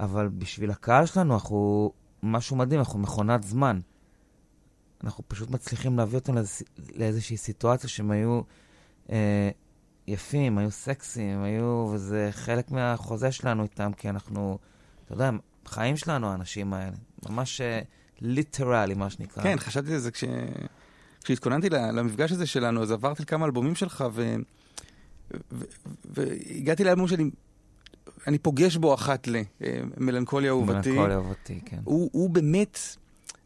אבל בשביל הקהל שלנו, אנחנו משהו מדהים, אנחנו מכונת זמן. אנחנו פשוט מצליחים להביא אותם לאיז, לאיזושהי סיטואציה שהם היו אה, יפים, היו סקסיים, היו, וזה חלק מהחוזה שלנו איתם, כי אנחנו, אתה יודע, חיים שלנו, האנשים האלה. ממש ליטרלי, מה שנקרא. כן, חשבתי על זה כש... כשהתכוננתי למפגש הזה שלנו, אז עברתי על כמה אלבומים שלך, ו... ו... והגעתי לאלבום שאני אני פוגש בו אחת ל... אה, מלנכוליה אהובתי. מלנכוליה אהובתי, כן. הוא, הוא באמת,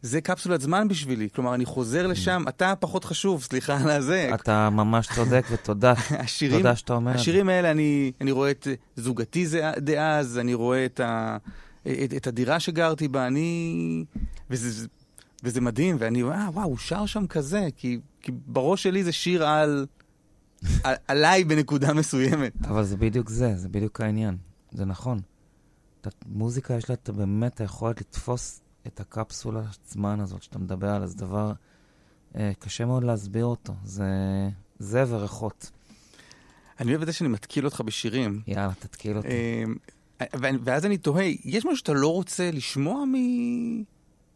זה קפסולת זמן בשבילי. כלומר, אני חוזר לשם, אתה פחות חשוב, סליחה על הזה. אתה ממש צודק, ותודה. השירים, תודה שאתה אומר. השירים האלה, אני, אני רואה את זוגתי דאז, אני רואה את, ה, את, את הדירה שגרתי בה, אני... וזה, וזה מדהים, ואני, אה, וואו, הוא שר שם כזה, כי, כי בראש שלי זה שיר על... על עליי בנקודה מסוימת. אבל זה בדיוק זה, זה בדיוק העניין. זה נכון. מוזיקה יש לה באמת היכולת לתפוס את הקפסולה זמן הזאת שאתה מדבר עליה, זה דבר אה, קשה מאוד להסביר אותו. זה זה וריחות. אני אוהב את זה שאני מתקיל אותך בשירים. יאללה, תתקיל אותי. ו- ואז אני תוהה, יש משהו שאתה לא רוצה לשמוע מ...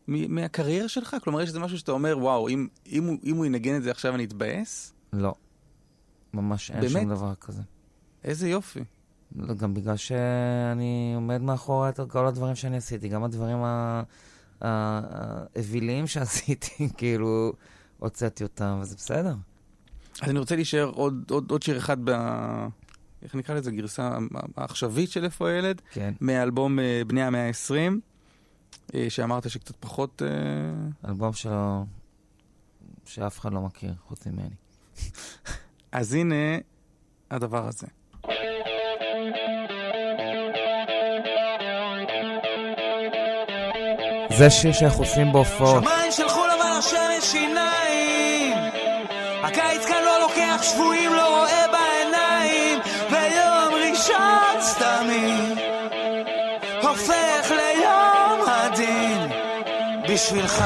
מ... מהקריירה שלך? כלומר, יש איזה משהו שאתה אומר, וואו, אם, אם, הוא, אם הוא ינגן את זה עכשיו אני אתבאס? לא. ממש אין באמת? שום דבר כזה. איזה יופי. לא, גם בגלל שאני עומד מאחורי כל הדברים שאני עשיתי, גם הדברים ה- האוויליים שעשיתי, כאילו, הוצאתי אותם, וזה בסדר. אז אני רוצה להישאר עוד, עוד, עוד שיר אחד ב... איך נקרא לזה? גרסה העכשווית של איפה הילד? כן. מאלבום אה, בני המאה ה-20, שאמרת שקצת פחות... אה, אלבום שלו, שאף אחד לא מכיר, חוץ ממני. אז הנה הדבר הזה. זה שיר שאנחנו עושים בהופעות. שמיים של חול אבל השמש שיניים. הקיץ כאן לא לוקח שבויים, לא רואה בעיניים. ויום ראשון סתמי הופך ליום הדין בשבילך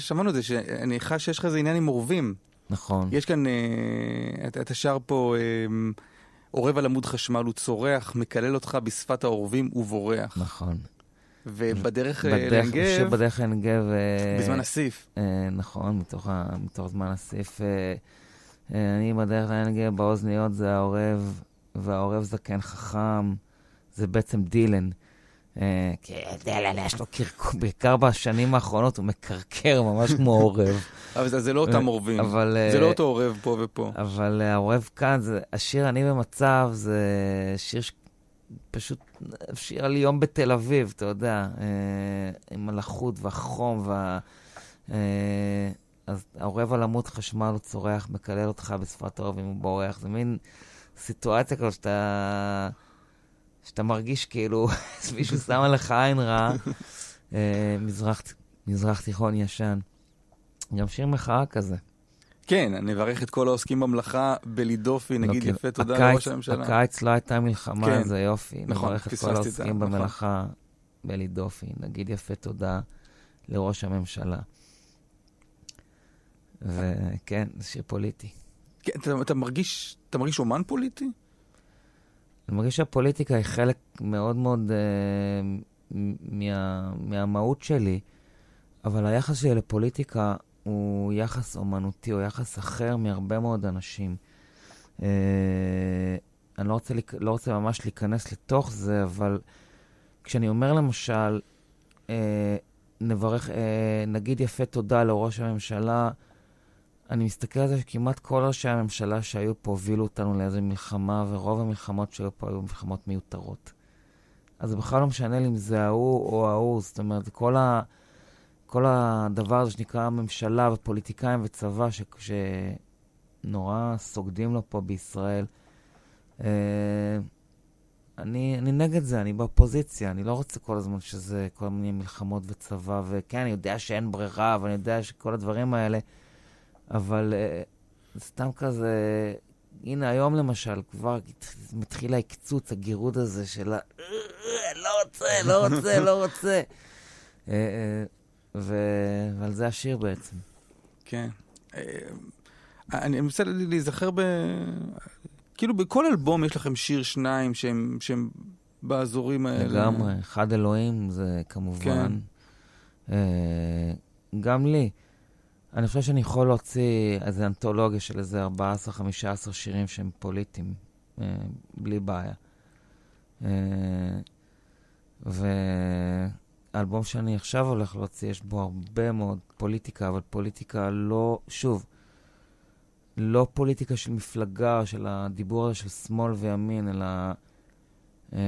ששמענו את זה, שאני חש שיש לך איזה עניין עם עורבים. נכון. יש כאן, אה, אתה, אתה שר פה, אה, עורב על עמוד חשמל, הוא צורח, מקלל אותך בשפת העורבים ובורח. נכון. ובדרך אה, בדרך, לענגב, בדרך לענגב... אה, בזמן הסיף. אה, נכון, מתוך, ה, מתוך זמן הסיף. אה, אה, אני בדרך לענגב, באוזניות זה העורב, והעורב זקן חכם, זה בעצם דילן. אה, כי דילן יש לו קרקור, בעיקר בשנים האחרונות הוא מקרקר ממש כמו עורב. אבל זה, לא אותם עורבים. אבל... זה אה, לא אותו עורב פה ופה. אבל אה, העורב כאן, השיר אני במצב, זה שיר ש... פשוט שיר על יום בתל אביב, אתה יודע, אה, עם הלחות והחום וה... אה, אז העורב על עמוד חשמל הוא צורח, מקלל אותך בשפת העורבים ובורח. זה מין סיטואציה כזאת שאתה, שאתה מרגיש כאילו מישהו שם עליך עין רעה. אה, מזרח, מזרח תיכון ישן. גם שיר מחאה כזה. כן, אני אברך את כל העוסקים במלאכה בלי דופי, נגיד לא, כאילו, יפה תודה הקיץ- לראש הממשלה. הקיץ לא הייתה מלחמה, כן. זה יופי. נכון, נברך את כל את העוסקים נכון. במלאכה בלי דופי. נגיד יפה תודה לראש הממשלה. וכן, זה שיר פוליטי. כן, אתה, אתה מרגיש, אתה מרגיש אומן פוליטי? אני מרגיש שהפוליטיקה היא חלק מאוד מאוד אה, מה, מהמהות שלי, אבל היחס שלי לפוליטיקה הוא יחס אומנותי, הוא יחס אחר מהרבה מאוד אנשים. אה, אני לא רוצה, לא רוצה ממש להיכנס לתוך זה, אבל כשאני אומר למשל, אה, נברך, אה, נגיד יפה תודה לראש הממשלה, אני מסתכל על זה שכמעט כל ראשי הממשלה שהיו פה הובילו אותנו לאיזה מלחמה, ורוב המלחמות שהיו פה היו מלחמות מיותרות. אז זה בכלל לא משנה לי אם זה ההוא או ההוא, זאת אומרת, כל, ה, כל הדבר הזה שנקרא ממשלה ופוליטיקאים וצבא, ש, שנורא סוגדים לו פה בישראל. אה, אני, אני נגד זה, אני באופוזיציה, אני לא רוצה כל הזמן שזה כל מיני מלחמות וצבא, וכן, אני יודע שאין ברירה, ואני יודע שכל הדברים האלה, אבל אה, סתם כזה, הנה היום למשל, כבר מתחיל ההקצוץ, הגירוד הזה של ה... לא רוצה, לא רוצה, לא רוצה. אה, אה, ו- ועל זה השיר בעצם. כן. אני מנסה להיזכר ב... כאילו בכל אלבום יש לכם שיר שניים שהם, שהם באזורים האלה. לגמרי, אחד אלוהים זה כמובן. כן. גם לי. אני חושב שאני יכול להוציא איזו אנתולוגיה של איזה 14-15 שירים שהם פוליטיים, אה, בלי בעיה. אה, והאלבום שאני עכשיו הולך להוציא, יש בו הרבה מאוד פוליטיקה, אבל פוליטיקה לא, שוב, לא פוליטיקה של מפלגה, של הדיבור הזה של שמאל וימין, אלא אה,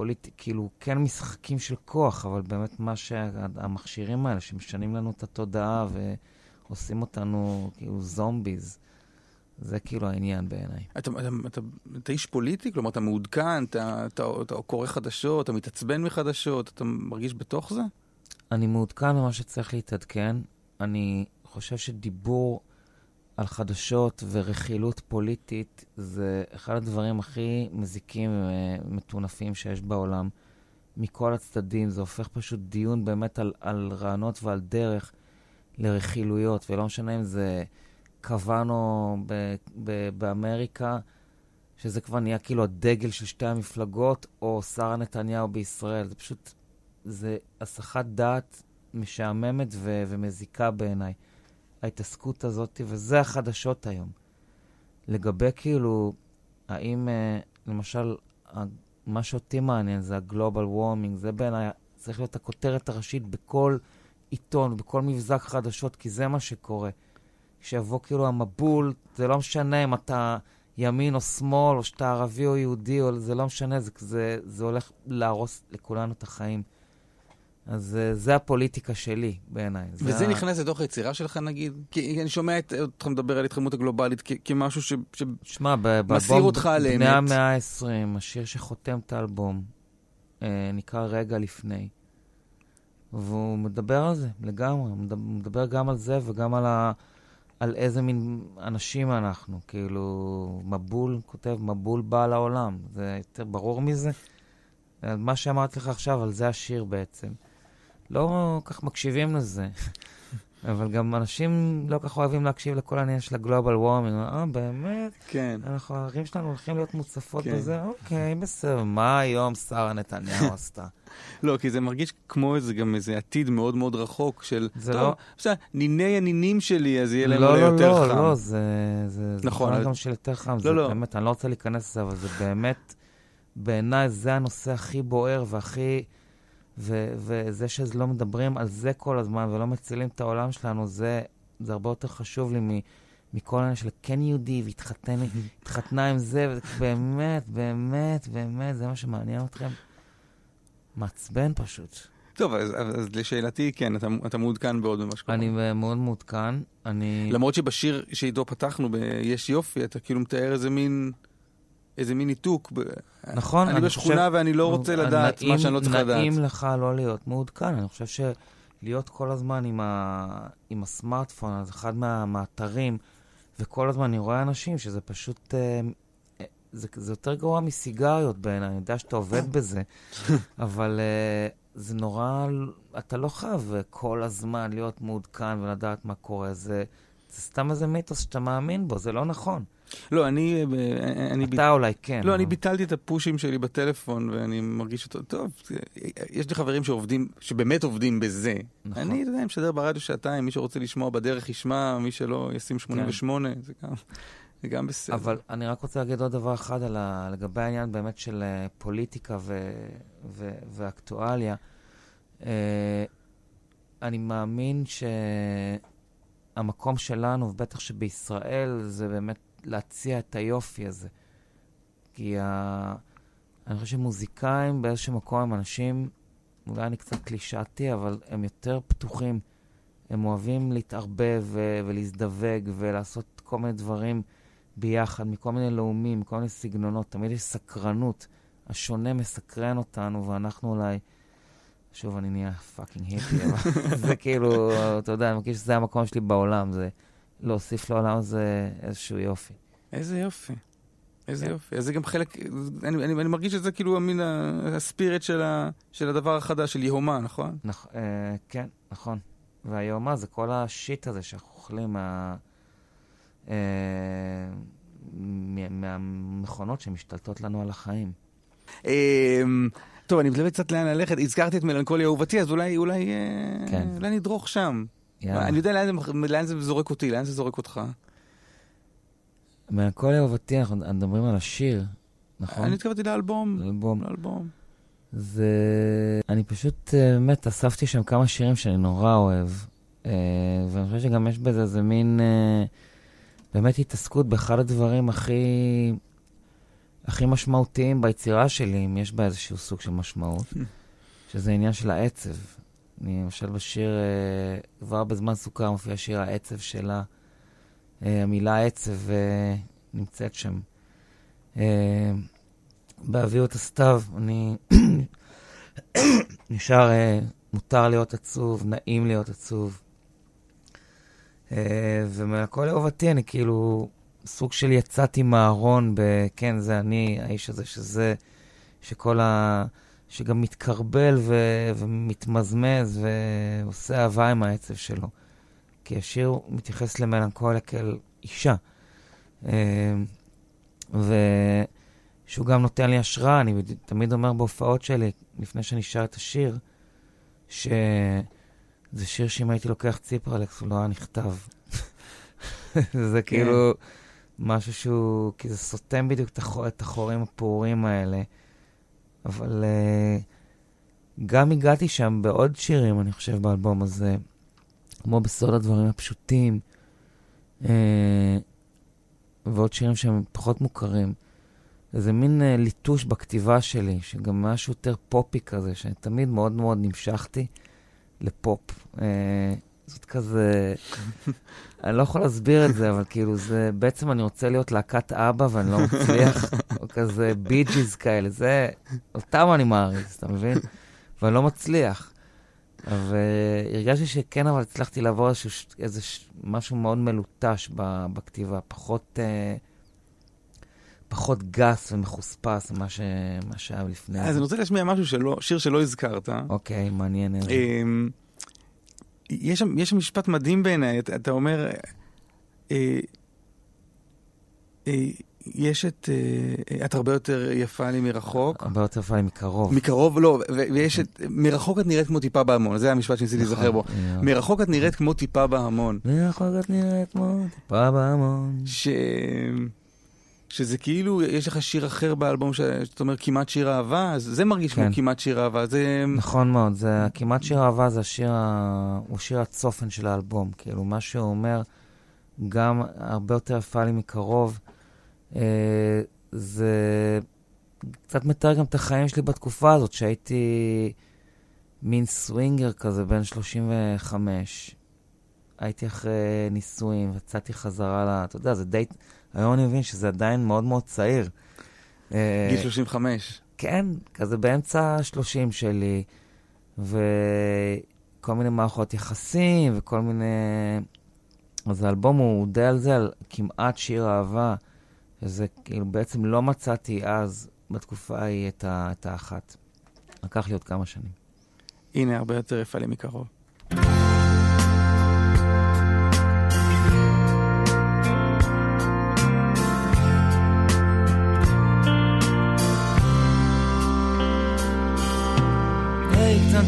פוליטי, כאילו, כן משחקים של כוח, אבל באמת מה שהמכשירים האלה שמשנים לנו את התודעה ועושים אותנו כאילו זומביז, זה כאילו העניין בעיניי. אתה, אתה, אתה, אתה איש פוליטי? כלומר, אתה מעודכן, אתה, אתה, אתה קורא חדשות, אתה מתעצבן מחדשות, אתה מרגיש בתוך זה? אני מעודכן במה שצריך להתעדכן. אני חושב שדיבור על חדשות ורכילות פוליטית זה אחד הדברים הכי מזיקים ומטונפים שיש בעולם. מכל הצדדים, זה הופך פשוט דיון באמת על, על רעיונות ועל דרך לרכילויות, ולא משנה אם זה קוואנו ב- ב- באמריקה, שזה כבר נהיה כאילו הדגל של שתי המפלגות, או שרה נתניהו בישראל. זה פשוט, זה הסחת דעת משעממת ו- ומזיקה בעיניי. ההתעסקות הזאת, וזה החדשות היום. לגבי כאילו, האם, אה, למשל, מה שאותי מעניין זה הגלובל וורמינג, זה בעיניי צריך להיות הכותרת הראשית בכל עיתון, בכל מבזק חדשות, כי זה מה שקורה. כשיבוא כאילו המבול, זה לא משנה אם אתה ימין או שמאל, או שאתה ערבי או יהודי, או, זה לא משנה, זה, זה, זה הולך להרוס לכולנו את החיים. אז אה, זה הפוליטיקה שלי, בעיניי. וזה ה- נכנס לתוך היצירה שלך, נגיד? כי אני שומע את- אותך מדבר על התחממות הגלובלית כ- כמשהו ש... ש... שמע, מסיר באלבום אותך על בני האמת. המאה ה-20, השיר שחותם את האלבום, אה, נקרא רגע לפני. והוא מדבר על זה לגמרי, הוא מדבר גם על זה וגם על, ה, על איזה מין אנשים אנחנו. כאילו, מבול, כותב, מבול בא לעולם. זה יותר ברור מזה? מה שאמרתי לך עכשיו, על זה השיר בעצם. לא כך מקשיבים לזה. אבל גם אנשים לא כך אוהבים להקשיב לכל העניין של הגלובל וורמינג. אה, באמת? כן. אנחנו, הערים שלנו הולכים להיות מוצפות כן. בזה? אוקיי, בסדר. מה היום שרה נתניהו עשתה? לא, כי זה מרגיש כמו איזה, גם איזה עתיד מאוד מאוד רחוק של... זה טוב, לא- בסדר, ניני הנינים שלי, אז יהיה להם לא, אולי לא, יותר לא, חם. לא, זה... זה זה נכון, אבל- גם של יותר חם. זה לא. באמת, אני לא רוצה להיכנס לזה, אבל זה באמת, בעיניי זה הנושא הכי בוער והכי... ו- וזה שלא מדברים על זה כל הזמן ולא מצילים את העולם שלנו, זה, זה הרבה יותר חשוב לי מ- מכל העניין של כן יהודי והתחתן, התחתנה עם זה, באמת, באמת, באמת, זה מה שמעניין אתכם. מעצבן פשוט. טוב, אז, אז, לשאלתי, כן, אתה, אתה מעודכן מאוד במה שקורה. אני מאוד מעודכן. אני... למרות שבשיר שאיתו פתחנו, ב"יש יופי", אתה כאילו מתאר איזה מין... איזה מין ניתוק. נכון, אני אני בשכונה חושב- ואני לא רוצה נו, לדעת נעים- מה שאני לא צריך לדעת. נעים לך לא להיות מעודכן. אני חושב שלהיות כל הזמן עם, ה... עם הסמארטפון, אז אחד מה... מהאתרים, וכל הזמן אני רואה אנשים שזה פשוט... אה, אה, זה, זה יותר גרוע מסיגריות בעיניי, אני יודע שאתה עובד בזה, אבל אה, זה נורא... אתה לא חייב כל הזמן להיות מעודכן ולדעת מה קורה. זה, זה סתם איזה מיתוס שאתה מאמין בו, זה לא נכון. לא, אני... אה, אני אתה אולי כן. לא, אני אבל- ביטלתי את הפושים שלי בטלפון, ואני מרגיש אותו, טוב, יש לי חברים שעובדים, שבאמת עובדים בזה. נכון. אני, אתה יודע, משדר ברדיו שעתיים, מי שרוצה לשמוע בדרך ישמע, מי שלא ישים 88, זה גם... זה גם בסדר. אבל אני רק רוצה להגיד עוד דבר אחד על ה... לגבי העניין באמת של אה, פוליטיקה ו... ו... ואקטואליה. אה, אני מאמין שהמקום שלנו, ובטח שבישראל, זה באמת להציע את היופי הזה. כי ה... אני חושב שמוזיקאים באיזשהו מקום הם אנשים, אולי אני קצת קלישאתי, אבל הם יותר פתוחים. הם אוהבים להתערבב ו- ולהזדווג ולעשות כל מיני דברים ביחד, מכל מיני לאומים, מכל מיני סגנונות. תמיד יש סקרנות. השונה מסקרן אותנו, ואנחנו אולי... שוב, אני נהיה fucking היפי, אבל זה כאילו, אתה יודע, אני מרגיש שזה המקום שלי בעולם, זה להוסיף לעולם הזה איזשהו יופי. איזה יופי. איזה כן. יופי. אז זה גם חלק, אני, אני, אני מרגיש שזה כאילו המין ה- ה spirit של, ה, של הדבר החדש, של יהומה, נכון? נכ... אה, כן, נכון. והיום מה, זה כל ה shit הזה שאנחנו אוכלים מה... אה, מהמכונות שמשתלטות לנו על החיים. אמ, טוב, אני מתלבט קצת לאן ללכת. הזכרתי את מלנכוליה אהובתי, אז אולי, אולי, אה, כן. אולי נדרוך שם. יאללה. אני יודע לאן זה, לאן זה זורק אותי, לאן זה זורק אותך. מהכל אהובתי, אנחנו מדברים על השיר, נכון? אני התכוונתי לאלבום. אלבום. לאלבום. זה... אני פשוט, אה, באמת, אספתי שם כמה שירים שאני נורא אוהב. אה, ואני חושב שגם יש בזה איזה מין, אה, באמת התעסקות באחד הדברים הכי, הכי משמעותיים ביצירה שלי, אם יש בה איזשהו סוג של משמעות, שזה עניין של העצב. אני למשל בשיר, אה, כבר בזמן סוכר מופיע שיר העצב שלה. אה, המילה עצב אה, נמצאת שם. באביהו את הסתיו, אני נשאר, מותר להיות עצוב, נעים להיות עצוב. ומהכל אהובתי אני כאילו סוג של יצאתי מהארון. כן, זה אני, האיש הזה שזה, שכל ה... שגם מתקרבל ו... ומתמזמז ועושה אהבה עם העצב שלו. כי השיר מתייחס למלנכוליה כאל אישה. אה, ושהוא גם נותן לי השראה, אני תמיד אומר בהופעות שלי, לפני שאני שר את השיר, שזה שיר שאם הייתי לוקח ציפרלקס הוא לא היה נכתב. זה כאילו משהו שהוא, כי זה סותם בדיוק את החורים הפעורים האלה. אבל uh, גם הגעתי שם בעוד שירים, אני חושב, באלבום הזה, כמו בסוד הדברים הפשוטים, uh, ועוד שירים שהם פחות מוכרים. איזה מין uh, ליטוש בכתיבה שלי, שגם משהו יותר פופי כזה, שאני תמיד מאוד מאוד נמשכתי לפופ. Uh, זאת כזה, אני לא יכול להסביר את זה, אבל כאילו זה, בעצם אני רוצה להיות להקת אבא ואני לא מצליח, או כזה בי ג'יז כאלה, זה, אותם אני מעריץ, אתה מבין? ואני לא מצליח. והרגשתי שכן, אבל הצלחתי לעבור איזשהו, איזה משהו מאוד מלוטש ב- בכתיבה, פחות, אה, פחות גס ומחוספס ממה ש... שהיה לפני. אז אני רוצה להשמיע משהו שלא, שיר שלא הזכרת. אוקיי, מעניין איזה. יש שם, יש שם משפט מדהים בעיניי, אתה, אתה אומר, אה, אה, יש את, אה, את הרבה יותר יפה לי מרחוק. הרבה יותר יפה לי מקרוב. מקרוב, לא, ויש את, מרחוק את נראית כמו טיפה בהמון, זה המשפט שניסיתי נכון, להיזכר בו. מרחוק את נראית כמו טיפה בהמון. מרחוק את נראית כמו טיפה בהמון. ש... שזה כאילו, יש לך שיר אחר באלבום שאתה אומר כמעט שיר אהבה, אז זה מרגיש כמו כן. כמעט שיר אהבה, זה... נכון מאוד, זה כמעט שיר אהבה, זה השיר, ה... הוא שיר הצופן של האלבום. כאילו, מה שהוא אומר, גם הרבה יותר יפה לי מקרוב, אה, זה קצת מתאר גם את החיים שלי בתקופה הזאת, שהייתי מין סווינגר כזה, בן 35. הייתי אחרי נישואים, יצאתי חזרה ל... אתה יודע, זה די... היום אני מבין שזה עדיין מאוד מאוד צעיר. אה, גיל 35. כן, כזה באמצע ה-30 שלי, וכל מיני מערכות יחסים, וכל מיני... אז האלבום הוא די על זה, על כמעט שיר אהבה, שזה כאילו בעצם לא מצאתי אז, בתקופה ההיא, את, ה... את האחת. לקח לי עוד כמה שנים. הנה, הרבה יותר יפה לי מקרוב.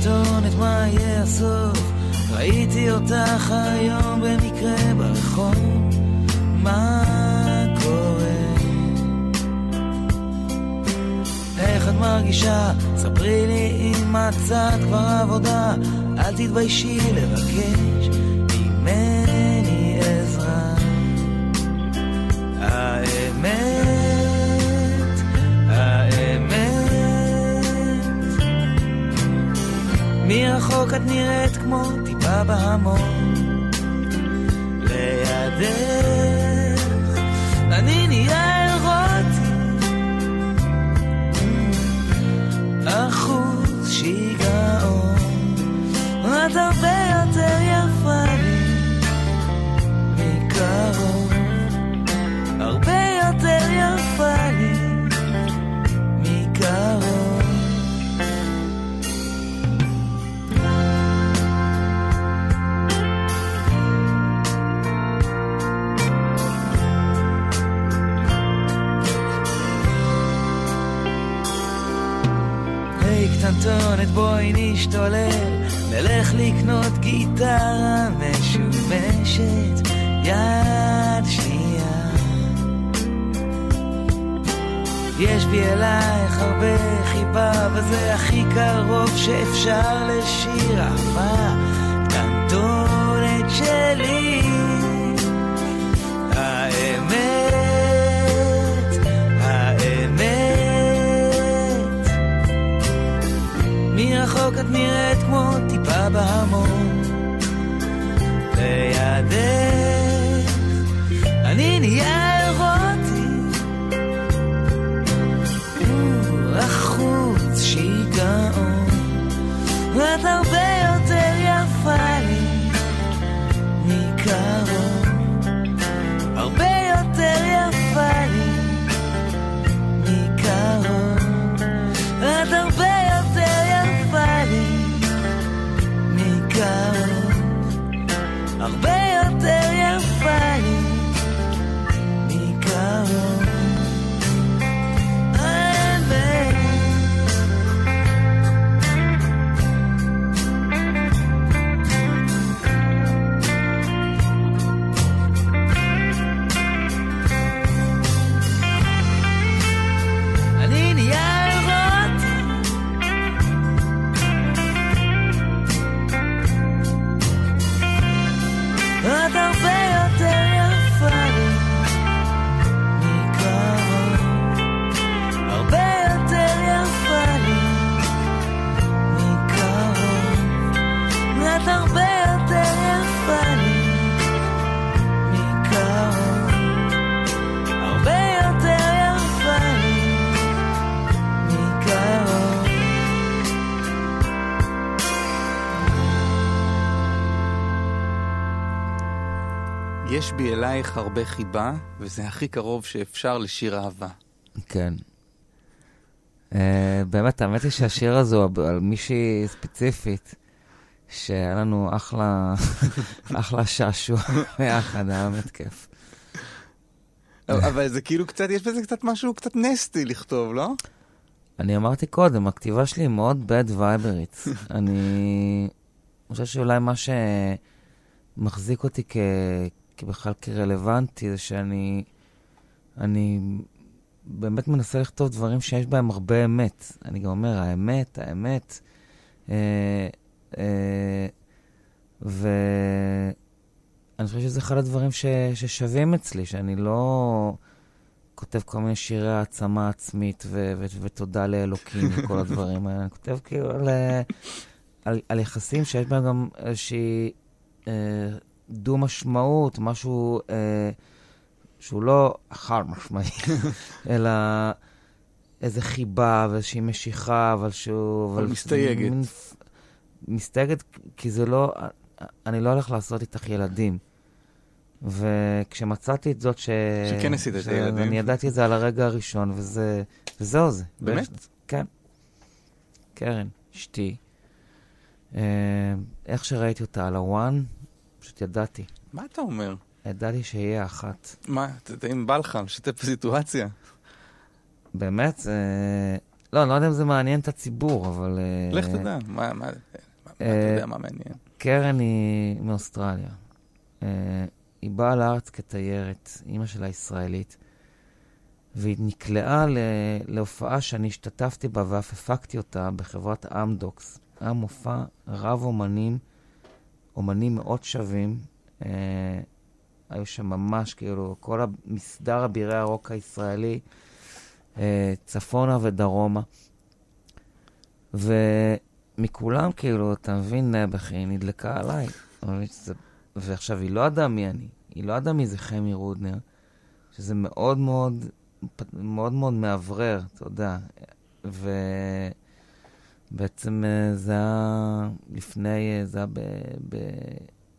היי קטנטונת, מה יהיה הסוף? ראיתי אותך היום במקרה ברחוב, מה קורה? איך את מרגישה? ספרי לי אם מצאת כבר עבודה, אל תתביישי לבקש ממני עזרה. האמת מרחוק את נראית כמו טיפה בהמון. לידך אני נהיה אירוטי אחוז שיגעון. את הרבה יותר יפה לי מקרוב. הרבה יותר יפה קטנטונת בואי נשתולל נלך לקנות גיטרה משומשת יד שנייה. יש בי אלייך הרבה חיבה וזה הכי קרוב שאפשר לשיר. אהבה הרבה חיבה, וזה הכי קרוב שאפשר לשיר אהבה. כן. Uh, באמת, האמת היא שהשיר הזה הוא על מישהי ספציפית, שהיה לנו אחלה, אחלה שעשוע ביחד, היה באמת כיף. אבל זה כאילו קצת, יש בזה קצת משהו קצת נסטי לכתוב, לא? אני אמרתי קודם, הכתיבה שלי היא מאוד bad viberית. אני חושב שאולי מה שמחזיק אותי כ... בכלל כרלוונטי זה שאני אני באמת מנסה לכתוב דברים שיש בהם הרבה אמת. אני גם אומר, האמת, האמת. אה, אה, ואני חושב שזה אחד הדברים ש... ששווים אצלי, שאני לא כותב כל מיני שירי העצמה עצמית ו... ו... ותודה לאלוקים וכל הדברים האלה. אני כותב כאילו על, על, על יחסים שיש בהם גם איזושהי אה, דו-משמעות, משהו... אה, שהוא לא חד משמעי, אלא איזה חיבה ואיזושהי משיכה, אבל שהוא... אבל מסתייגת. מין, מסתייגת, כי זה לא... אני לא הולך לעשות איתך ילדים. וכשמצאתי את זאת ש... שכן עשית את הילדים. אני ידעתי את זה על הרגע הראשון, וזה... וזהו זה. באמת? ו... כן. קרן, אשתי. אה, איך שראיתי אותה על הוואן, פשוט ידעתי. מה אתה אומר? ידעתי שיהיה אחת. מה, אם בא לך, משתף בסיטואציה. באמת? זה... לא, אני לא יודע אם זה מעניין את הציבור, אבל... אה, לך תדע, מה, מה, אתה יודע מה מעניין. קרן היא מאוסטרליה. אה, היא באה לארץ כתיירת, אימא שלה ישראלית, והיא נקלעה להופעה שאני השתתפתי בה ואף הפקתי אותה בחברת אמדוקס. היה מופע רב אומנים, אומנים מאוד שווים. אה, היו שם ממש, כאילו, כל המסדר אבירי הרוק הישראלי, אה, צפונה ודרומה. ומכולם, כאילו, אתה מבין, נעבך, היא נדלקה עליי. ועכשיו, היא לא ידעה מי אני, היא לא ידעה מי זה חמי רודנר, שזה מאוד מאוד, מאוד מאוד מאוורר, אתה יודע. ובעצם אה, זה היה לפני, אה, זה היה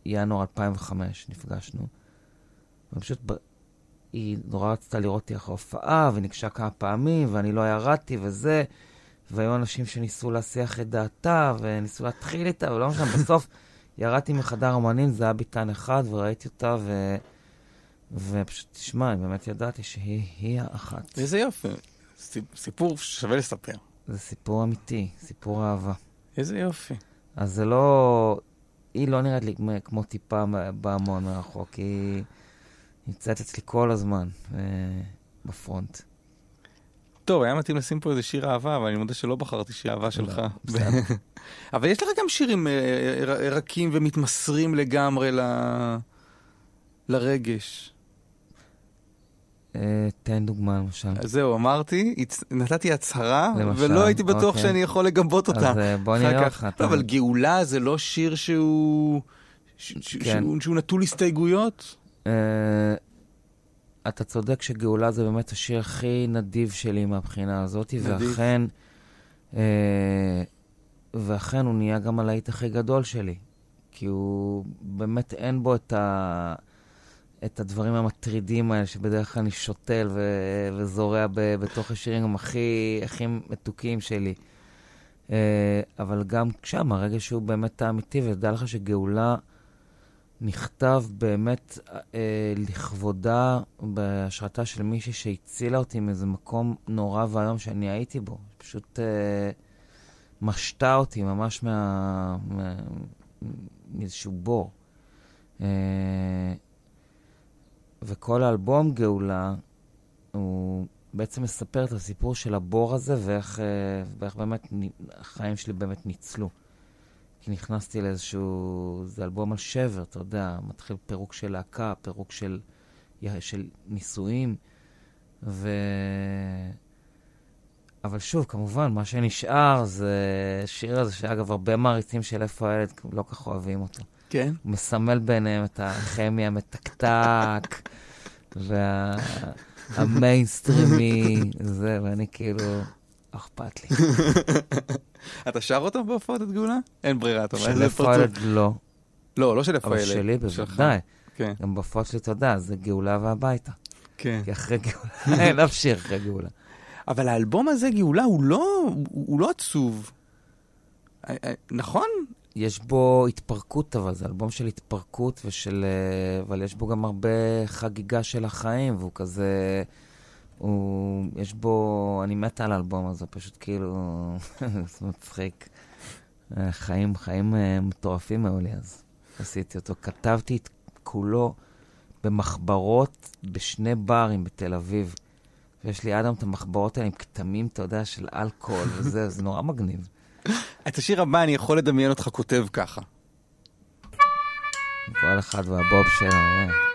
בינואר 2005, נפגשנו. ופשוט, ב... היא נורא רצתה לראות אותי אחרי הופעה, וניגשה כמה פעמים, ואני לא ירדתי וזה, והיו אנשים שניסו להסיח את דעתה, וניסו להתחיל איתה, ולא משנה, בסוף ירדתי מחדר אמנים, זה היה ביטן אחד, וראיתי אותה, ו... ופשוט, תשמע, אני באמת ידעתי שהיא האחת. איזה יופי. סיפור שווה לספר. זה סיפור אמיתי, סיפור אהבה. איזה יופי. אז זה לא... היא לא נראית לי כמו טיפה בהמון מרחוק, היא... נמצאת אצלי כל הזמן אה, בפרונט. טוב, היה מתאים לשים פה איזה שיר אהבה, אבל אני מודה שלא בחרתי שיר אהבה שלך. אבל יש לך גם שירים אה, רכים ומתמסרים לגמרי ל... לרגש. אה, תן דוגמה למשל. זהו, אמרתי, נתתי הצהרה, ולא הייתי בטוח אוקיי. שאני יכול לגבות אותה. אז אה, בוא נראה אותך. לא, אבל גאולה זה לא שיר שהוא... כן. שהוא נטול הסתייגויות? Uh, אתה צודק שגאולה זה באמת השיר הכי נדיב שלי מהבחינה הזאת, נדיב. ואכן, uh, ואכן הוא נהיה גם הלהיט הכי גדול שלי, כי הוא באמת אין בו את, ה, את הדברים המטרידים האלה שבדרך כלל אני שותל ו, וזורע ב, בתוך השירים הכי, הכי מתוקים שלי. Uh, אבל גם שם, הרגע שהוא באמת האמיתי, ודע לך שגאולה... נכתב באמת אה, לכבודה בהשראתה של מישהי שהצילה אותי מאיזה מקום נורא ואיום שאני הייתי בו. פשוט אה, משתה אותי ממש מה... מה מאיזשהו בור. אה, וכל האלבום גאולה, הוא בעצם מספר את הסיפור של הבור הזה ואיך, אה, ואיך באמת החיים שלי באמת ניצלו. כי נכנסתי לאיזשהו, זה אלבום על שבר, אתה יודע, מתחיל פירוק של להקה, פירוק של, של נישואים, ו... אבל שוב, כמובן, מה שנשאר זה שיר הזה, שאגב, הרבה מעריצים של איפה הילד לא כך אוהבים אותו. כן. מסמל ביניהם את הכימי המתקתק, והמיינסטרימי, זה, ואני כאילו, לא אכפת לי. אתה שר אותו בהופעות את גאולה? אין ברירה, אתה אומר. של פועלת לא. לא, לא של פועלת. אבל שלי אה, בוודאי. כן. גם בהופעות שלי, אתה יודע, זה גאולה והביתה. כן. כי אחרי גאולה, אין לא אף שיר אחרי גאולה. אבל האלבום הזה, גאולה, הוא לא, הוא לא עצוב. אה, אה, נכון? יש בו התפרקות, אבל זה אלבום של התפרקות ושל... אה, אבל יש בו גם הרבה חגיגה של החיים, והוא כזה... הוא... יש בו... אני מת על האלבום הזה, פשוט כאילו... זה מצחיק. אה, חיים, חיים אה, מטורפים היו לי אז. עשיתי אותו. כתבתי את כולו במחברות בשני ברים בתל אביב. ויש לי עד היום את המחברות האלה עם כתמים, אתה יודע, של אלכוהול וזה, זה נורא מגניב. את השיר הבא אני יכול לדמיין אותך כותב ככה. כל אחד והבוב שלו, אה.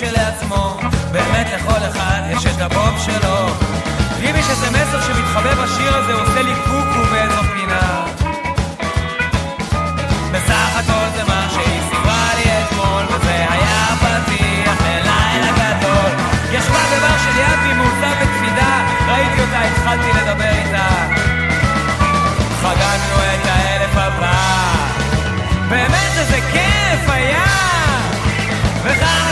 כשלעצמו, באמת לכל אחד יש את הבוב שלו. ואם יש איזה מסר שמתחבא בשיר הזה, הוא עושה לי קוקו באיזו פינה. בסך הכל זה מה שהיא סיפרה לי אתמול, וזה היה פתיח ללילה גדול. יש ישבה דבר שליד והיא מעוטה בקפידה, ראיתי אותה, התחלתי לדבר איתה. חגגנו את האלף הבא, באמת איזה כיף היה! וכאן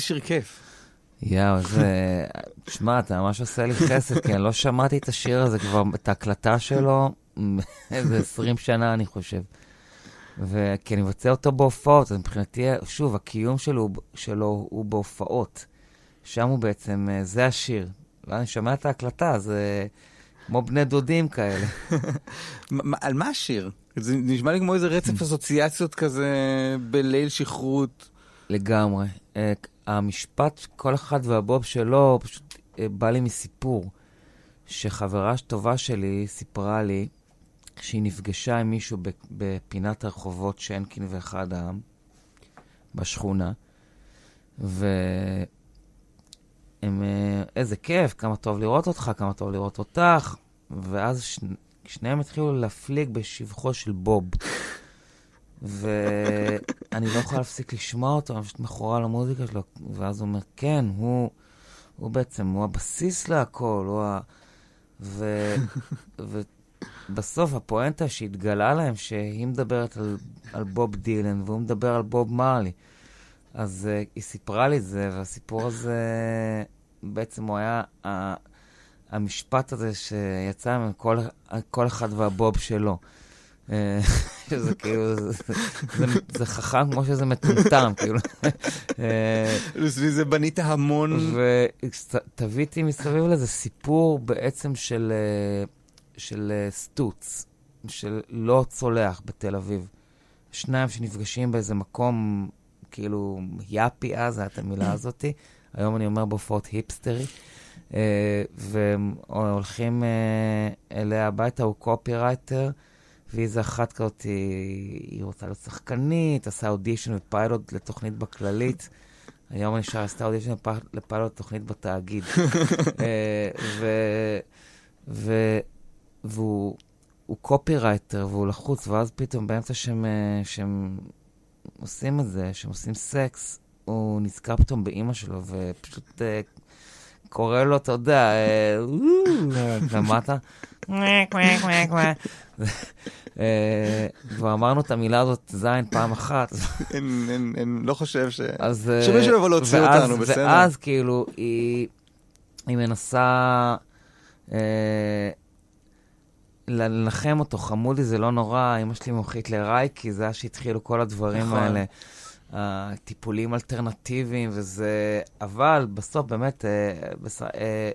איזה שיר כיף. יואו, זה... שמע, אתה ממש עושה לי חסד, כי אני לא שמעתי את השיר הזה כבר, את ההקלטה שלו, איזה 20 שנה, אני חושב. וכי אני מבצע אותו בהופעות, אז מבחינתי, שוב, הקיום שלו, שלו הוא בהופעות. שם הוא בעצם, אה, זה השיר. ואני שומע את ההקלטה, זה כמו בני דודים כאלה. על מה השיר? זה נשמע לי כמו איזה רצף אסוציאציות כזה בליל שכרות. לגמרי. המשפט, כל אחד והבוב שלו, פשוט אה, בא לי מסיפור. שחברה טובה שלי סיפרה לי שהיא נפגשה עם מישהו בפינת הרחובות שנקין ואחד העם, בשכונה, והם, אה, איזה כיף, כמה טוב לראות אותך, כמה טוב לראות אותך, ואז ש... שניהם התחילו להפליג בשבחו של בוב. ואני לא יכול להפסיק לשמוע אותו, אני פשוט מכורה למוזיקה שלו, ואז הוא אומר, כן, הוא, הוא בעצם, הוא הבסיס להכל, הוא ה... ו... ובסוף הפואנטה שהתגלה להם, שהיא מדברת על, על בוב דילן, והוא מדבר על בוב מרלי. אז uh, היא סיפרה לי את זה, והסיפור הזה, בעצם הוא היה ה... המשפט הזה שיצא מכל כל אחד והבוב שלו. אה, שזה כאילו, זה, זה, זה חכם כמו שזה מטומטם, כאילו. אה, סביב זה בנית המון... ותביתי מסביב לזה סיפור בעצם של, אה, של אה, סטוץ, של לא צולח בתל אביב. שניים שנפגשים באיזה מקום, כאילו, יאפי אז, הייתה את המילה הזאתי. היום אני אומר בהופעות היפסטרי. והם הולכים אליה הביתה, הוא קופירייטר, והיא אחת כזאת, היא, רוצה להיות שחקנית, עשה אודישן ופיילוט לתוכנית בכללית. היום אני שר, עשתה אודישן לפיילוט לתוכנית בתאגיד. uh, ו, ו, והוא הוא קופירייטר והוא לחוץ, ואז פתאום באמצע שהם, uh, שהם עושים את זה, שהם עושים סקס, הוא נזכר פתאום באימא שלו, ופשוט... קורא לו, אתה יודע, למטה, כבר אמרנו את המילה הזאת זין פעם אחת. אני לא חושב ש... שמישהו יבוא להוציא אותנו, בסדר. ואז כאילו, היא מנסה לנחם אותו, חמודי זה לא נורא, אמא שלי מומחית לרייקי, זה היה שהתחילו כל הדברים האלה. הטיפולים אלטרנטיביים וזה, אבל בסוף באמת, אה, בס... אה,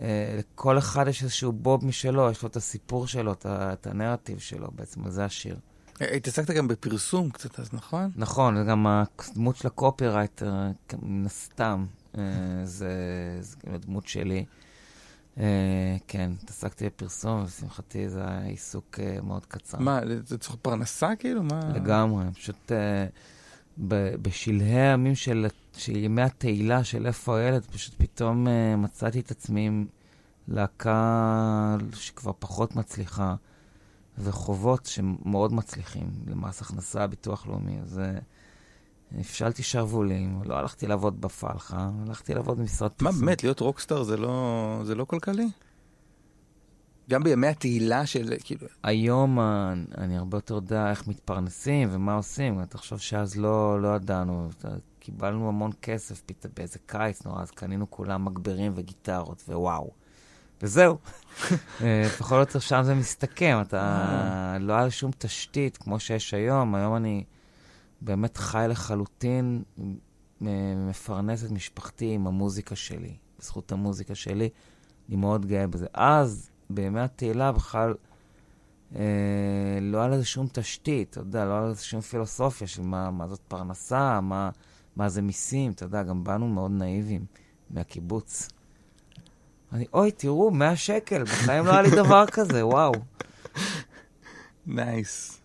אה, לכל אחד יש איזשהו בוב משלו, יש לו את הסיפור שלו, את, את הנרטיב שלו בעצם, זה השיר. התעסקת גם בפרסום קצת אז, נכון? נכון, גם הדמות של הקופירייטר, מן הסתם, אה, זה, זה כאילו הדמות שלי. אה, כן, התעסקתי בפרסום, ולשמחתי זה היה עיסוק אה, מאוד קצר. מה, זה צריך פרנסה כאילו? מה? לגמרי, פשוט... אה, בשלהי הימים של, של ימי התהילה של איפה הילד, פשוט פתאום uh, מצאתי את עצמי עם להקה שכבר פחות מצליחה, וחובות שמאוד מצליחים, למס הכנסה, ביטוח לאומי. אז uh, הפשלתי שרוולים, לא הלכתי לעבוד בפלחה, הלכתי לעבוד במשרד פרסום. מה, באמת, להיות רוקסטאר זה לא, זה לא כלכלי? גם בימי התהילה של, כאילו... היום אני הרבה יותר יודע איך מתפרנסים ומה עושים. תחשוב שאז לא, לא ידענו, קיבלנו המון כסף פתאום באיזה קיץ נורא, אז קנינו כולם מגברים וגיטרות, ווואו. וזהו. בכל זאת שם זה מסתכם, אתה... לא היה שום תשתית כמו שיש היום. היום אני באמת חי לחלוטין, מפרנס את משפחתי עם המוזיקה שלי, בזכות המוזיקה שלי. אני מאוד גאה בזה. אז... בימי התהילה בכלל אה, לא היה לזה שום תשתית, אתה יודע, לא היה לזה שום פילוסופיה של מה, מה זאת פרנסה, מה, מה זה מיסים, אתה יודע, גם באנו מאוד נאיבים מהקיבוץ. אני, אוי, תראו, 100 שקל, בחיים לא היה לי דבר כזה, וואו. Nice.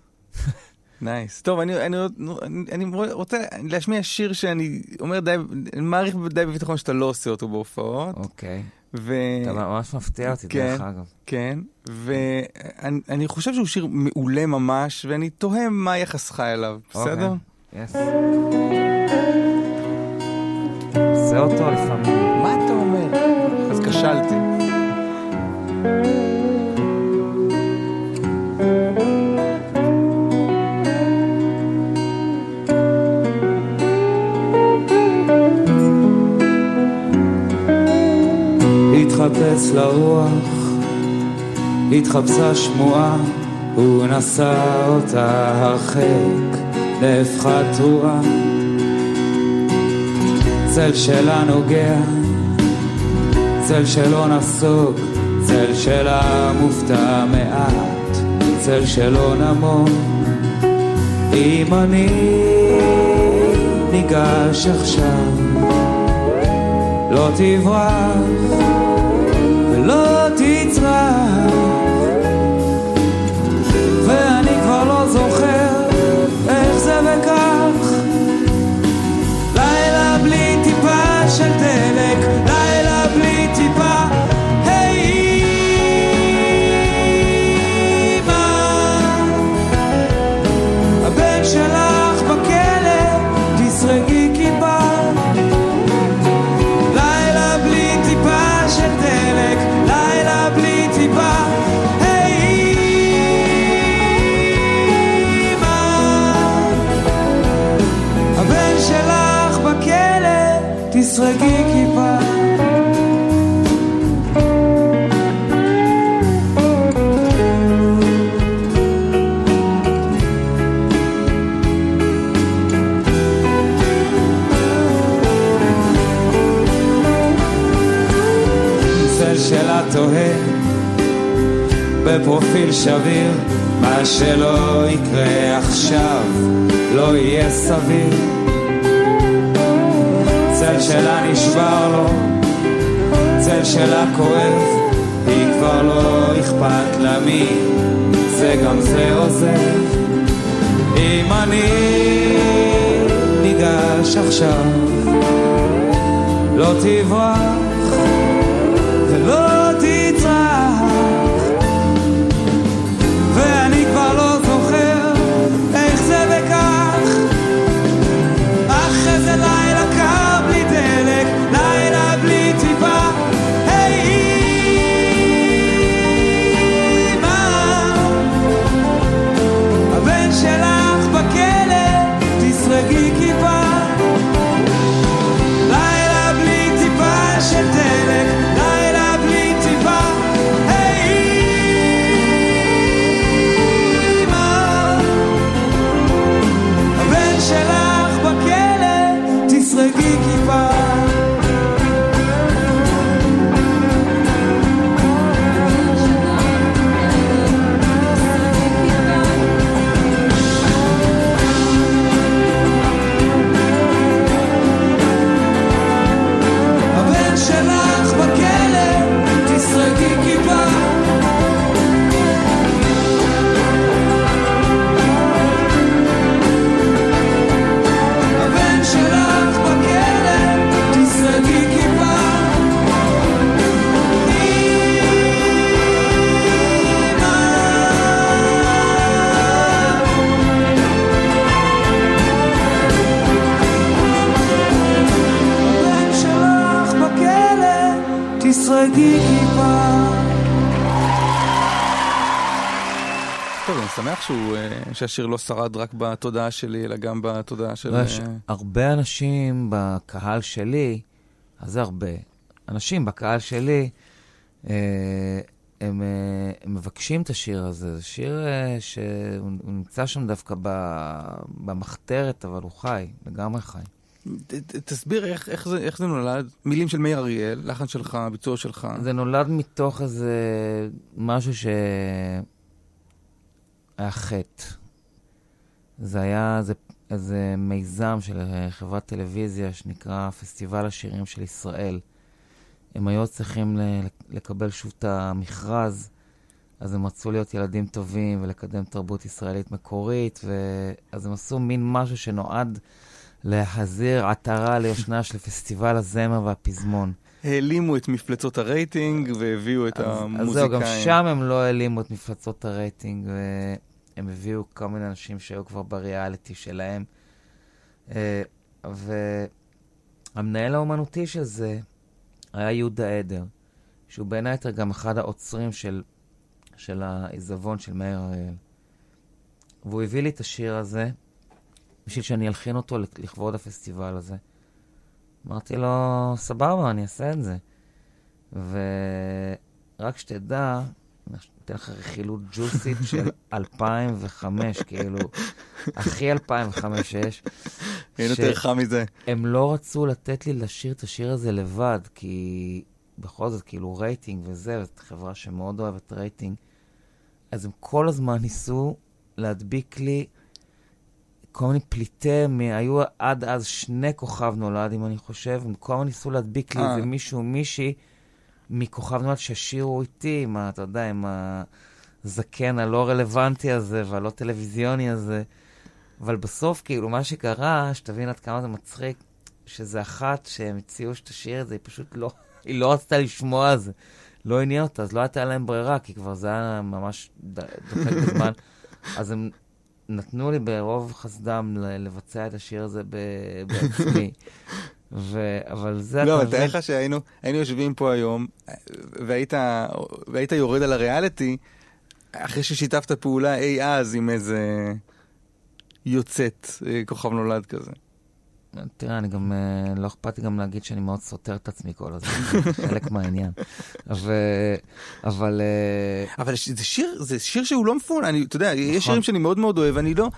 Nice. טוב, אני, אני, אני, אני רוצה להשמיע שיר שאני אומר די, אני מעריך די בביטחון שאתה לא עושה אותו בהופעות. אוקיי. Okay. ו... אתה ממש מפתיע אותי, כן, דרך אגב. כן, ואני חושב שהוא שיר מעולה ממש, ואני תוהה מה יחסך אליו, בסדר? יס. עושה אותו לפעמים. מה אתה אומר? אז כשלתי. מחפש לרוח, התחפשה שמועה, הוא נשא אותה הרחק, נהפכה תרועה. צל שלה נוגע, צל שלא נסוג, צל שלה מופתע מעט, צל שלא נמוג. אם אני ניגש עכשיו, לא תברח שביר מה שלא יקרה עכשיו לא יהיה סביר שהשיר לא שרד רק בתודעה שלי, אלא גם בתודעה של... לא, יש אה, הרבה אנשים בקהל שלי, אז זה הרבה, אנשים בקהל שלי, אה, הם, אה, הם מבקשים את השיר הזה. זה שיר אה, שהוא הוא נמצא שם דווקא ב- במחתרת, אבל הוא חי, לגמרי חי. ת- ת- תסביר איך, איך, זה, איך זה נולד. מילים של מאיר אריאל, לחן שלך, ביצוע שלך. זה נולד מתוך איזה משהו ש... היה חטא. זה היה איזה, איזה מיזם של אה, חברת טלוויזיה שנקרא פסטיבל השירים של ישראל. הם היו צריכים לקבל שוב את המכרז, אז הם רצו להיות ילדים טובים ולקדם תרבות ישראלית מקורית, ואז הם עשו מין משהו שנועד להחזיר עטרה ליושנה של פסטיבל הזמר והפזמון. העלימו את מפלצות הרייטינג והביאו את אז- המוזיקאים. אז זהו, גם שם הם לא העלימו את מפלצות הרייטינג, והם הביאו כל מיני אנשים שהיו כבר בריאליטי שלהם. אה, והמנהל האומנותי של זה היה יהודה עדר, שהוא בין היתר גם אחד האוצרים של, של העיזבון של מאיר אריאל. והוא הביא לי את השיר הזה בשביל שאני אלחין אותו לכבוד הפסטיבל הזה. אמרתי לו, סבבה, אני אעשה את זה. ורק שתדע, אתן לך רכילות ג'וסית של 2005, כאילו, הכי 2005 שיש. אין יותר חם מזה. הם לא רצו לתת לי לשיר את השיר הזה לבד, כי בכל זאת, כאילו, רייטינג וזה, זאת חברה שמאוד אוהבת רייטינג. אז הם כל הזמן ניסו להדביק לי כל מיני פליטי, מ... היו עד אז שני כוכב נולד, אם אני חושב, הם כל הזמן ניסו להדביק לי אה. איזה מישהו, מישהי מכוכב נולד ששירו איתי, עם ה... אתה יודע, עם הזקן הלא רלוונטי הזה והלא טלוויזיוני הזה. אבל בסוף, כאילו, מה שקרה, שתבין עד כמה זה מצחיק, שזה אחת שהם הציעו שתשאיר את זה, היא פשוט לא, היא לא רצתה לשמוע על זה. לא עניין אותה, אז לא הייתה להם ברירה, כי כבר זה היה ממש דוחק בזמן. אז הם נתנו לי ברוב חסדם לבצע את השיר הזה בעצמי. ו... אבל זה, לא, אבל תאר לך שהיינו היינו יושבים פה היום, והיית, והיית יורד על הריאליטי, אחרי ששיתפת פעולה אי אז עם איזה יוצאת אה, כוכב נולד כזה. תראה, אני גם, אה, לא אכפת לי גם להגיד שאני מאוד סותר את עצמי כל הזמן, זה חלק מהעניין. אבל, אבל אה, אבל זה שיר, זה שיר שהוא לא מפון, אני, אתה יודע, יש נכון. שירים שאני מאוד מאוד אוהב, אני לא...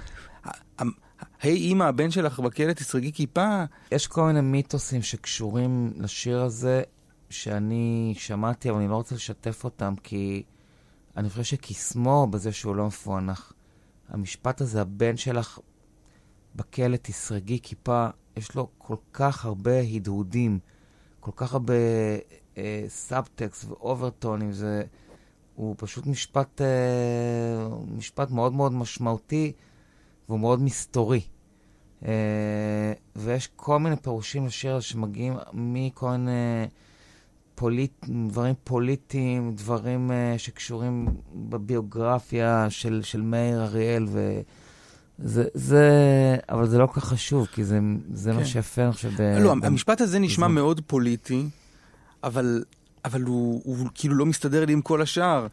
היי אימא, הבן שלך בכלא, תסרגי כיפה. יש כל מיני מיתוסים שקשורים לשיר הזה, שאני שמעתי, אבל אני לא רוצה לשתף אותם, כי אני חושב שקסמו בזה שהוא לא מפוענח. המשפט הזה, הבן שלך בכלא, תסרגי כיפה, יש לו כל כך הרבה הדהודים, כל כך הרבה אה, סאבטקסט ואוברטונים, זה... הוא פשוט משפט, אה, משפט מאוד מאוד משמעותי, והוא מאוד מסתורי. אה, ויש כל מיני פירושים לשיר שמגיעים מכל מיני פוליט, דברים פוליטיים, דברים אה, שקשורים בביוגרפיה של, של מאיר אריאל, וזה, זה, אבל זה לא כל כך חשוב, כי זה, זה כן. מה שיפה, אני חושב, ב- לא, ב- המשפט הזה נשמע בזמן. מאוד פוליטי, אבל, אבל הוא, הוא כאילו לא מסתדר לי עם כל השאר.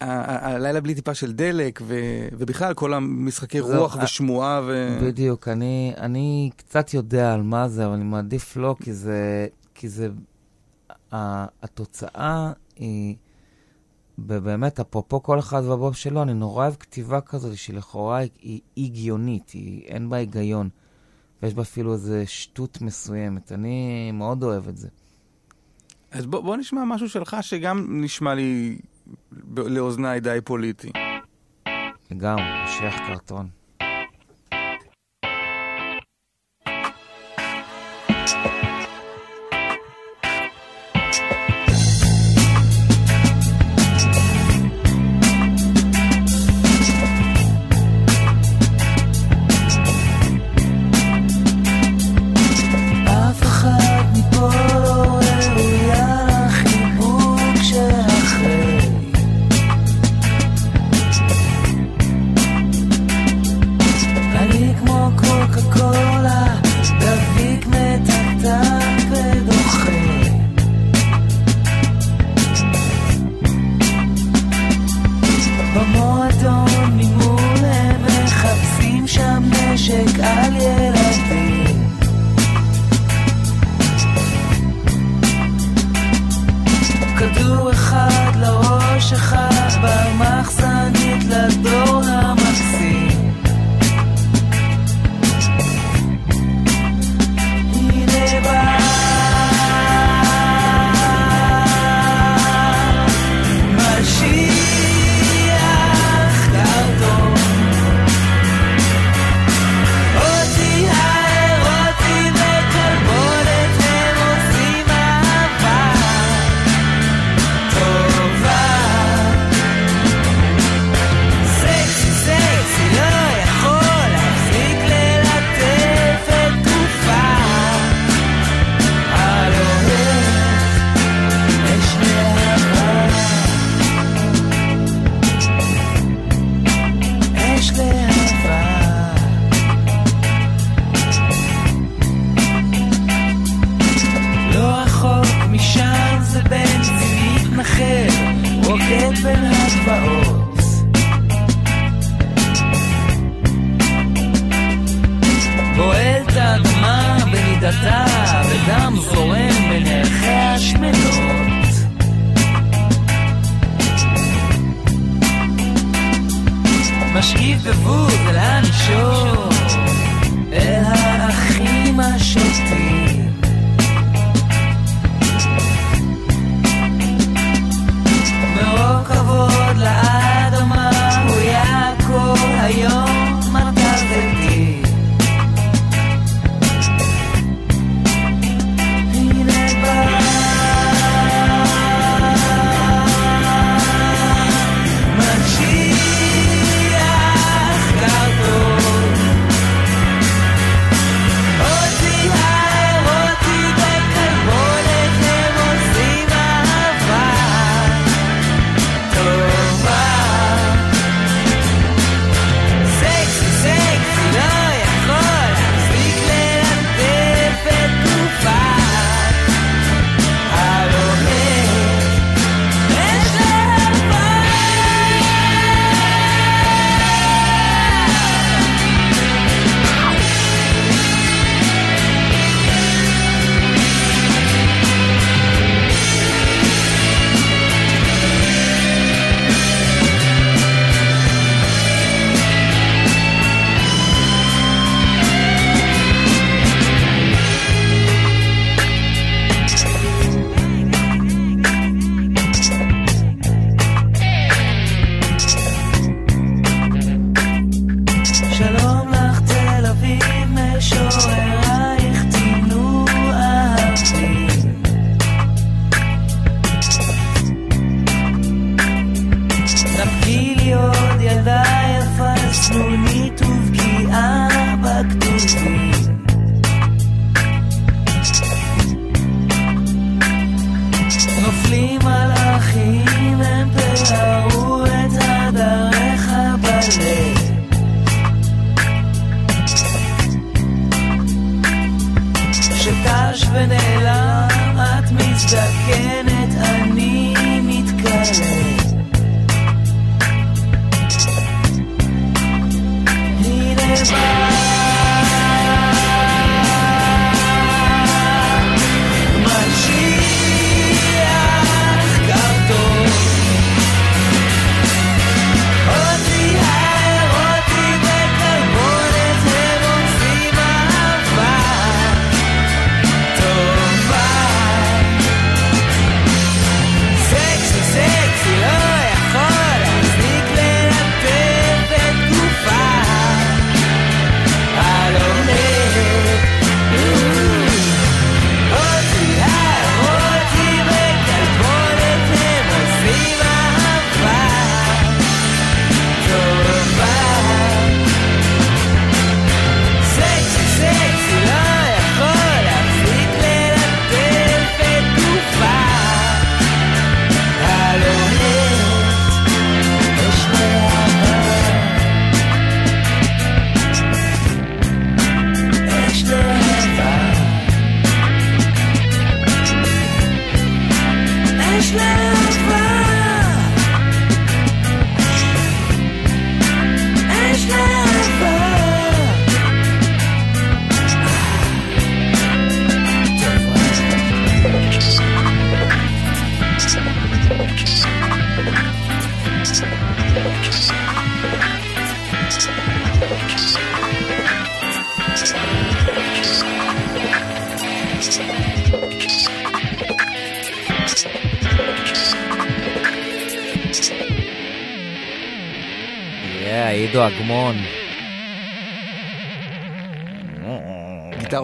הלילה בלי טיפה של דלק, ו, ובכלל כל המשחקי רוח ושמועה ו... בדיוק, אני, אני קצת יודע על מה זה, אבל אני מעדיף לא, כי זה, כי זה, התוצאה היא, ב- באמת, אפרופו כל אחד והבוב שלו, אני נורא אוהב כתיבה כזאת שלכאורה היא, הגיונית, היא, אין בה היגיון, ויש בה אפילו איזו שטות מסוימת. אני מאוד אוהב את זה. אז בוא, בוא נשמע משהו שלך שגם נשמע לי לאוזניי די פוליטי. לגמרי, משיח קרטון.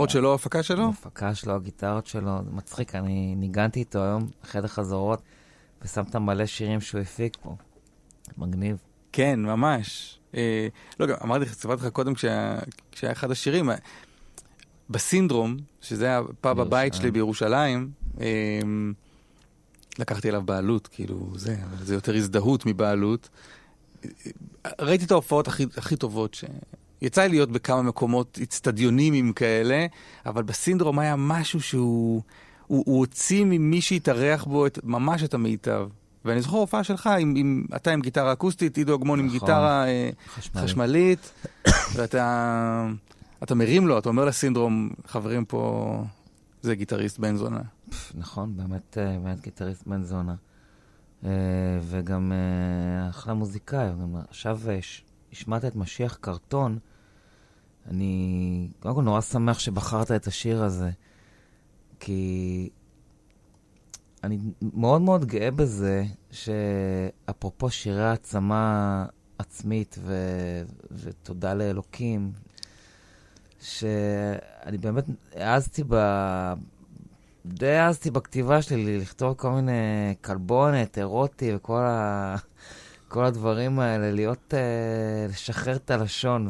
גיטרות שלו, הפקה שלו? ההפקה שלו, הגיטרות שלו, זה מצחיק, אני ניגנתי איתו היום בחדר חזרות, ושמת מלא שירים שהוא הפיק פה. מגניב. כן, ממש. אה, לא, גם אמרתי לך, סיפרתי לך קודם כשהיה כשהיה אחד השירים, אה, בסינדרום, שזה הפאב הבית שלי בירושלים, אה, לקחתי עליו בעלות, כאילו, זה, אבל זה יותר הזדהות מבעלות. ראיתי את ההופעות הכי, הכי טובות ש... יצא לי להיות בכמה מקומות אצטדיונימיים כאלה, אבל בסינדרום היה משהו שהוא... הוא, הוא הוציא ממי שהתארח בו את, ממש את המיטב. ואני זוכר הופעה שלך, עם, עם, אתה עם גיטרה אקוסטית, עידו אגמון עם נכון. גיטרה אה, חשמלית. חשמלית, ואתה אתה מרים לו, אתה אומר לסינדרום, חברים פה, זה גיטריסט בן זונה. נכון, באמת, אה, באמת גיטריסט בן זונה. אה, וגם אחלה מוזיקאי, הוא גם עכשיו השמעת את משיח קרטון, אני קודם כל נורא שמח שבחרת את השיר הזה, כי אני מאוד מאוד גאה בזה שאפרופו שירי העצמה עצמית ו... ותודה לאלוקים, שאני באמת העזתי ב... די העזתי בכתיבה שלי לכתוב כל מיני כלבונת, אירוטי וכל ה... כל הדברים האלה, להיות, uh, לשחרר את הלשון,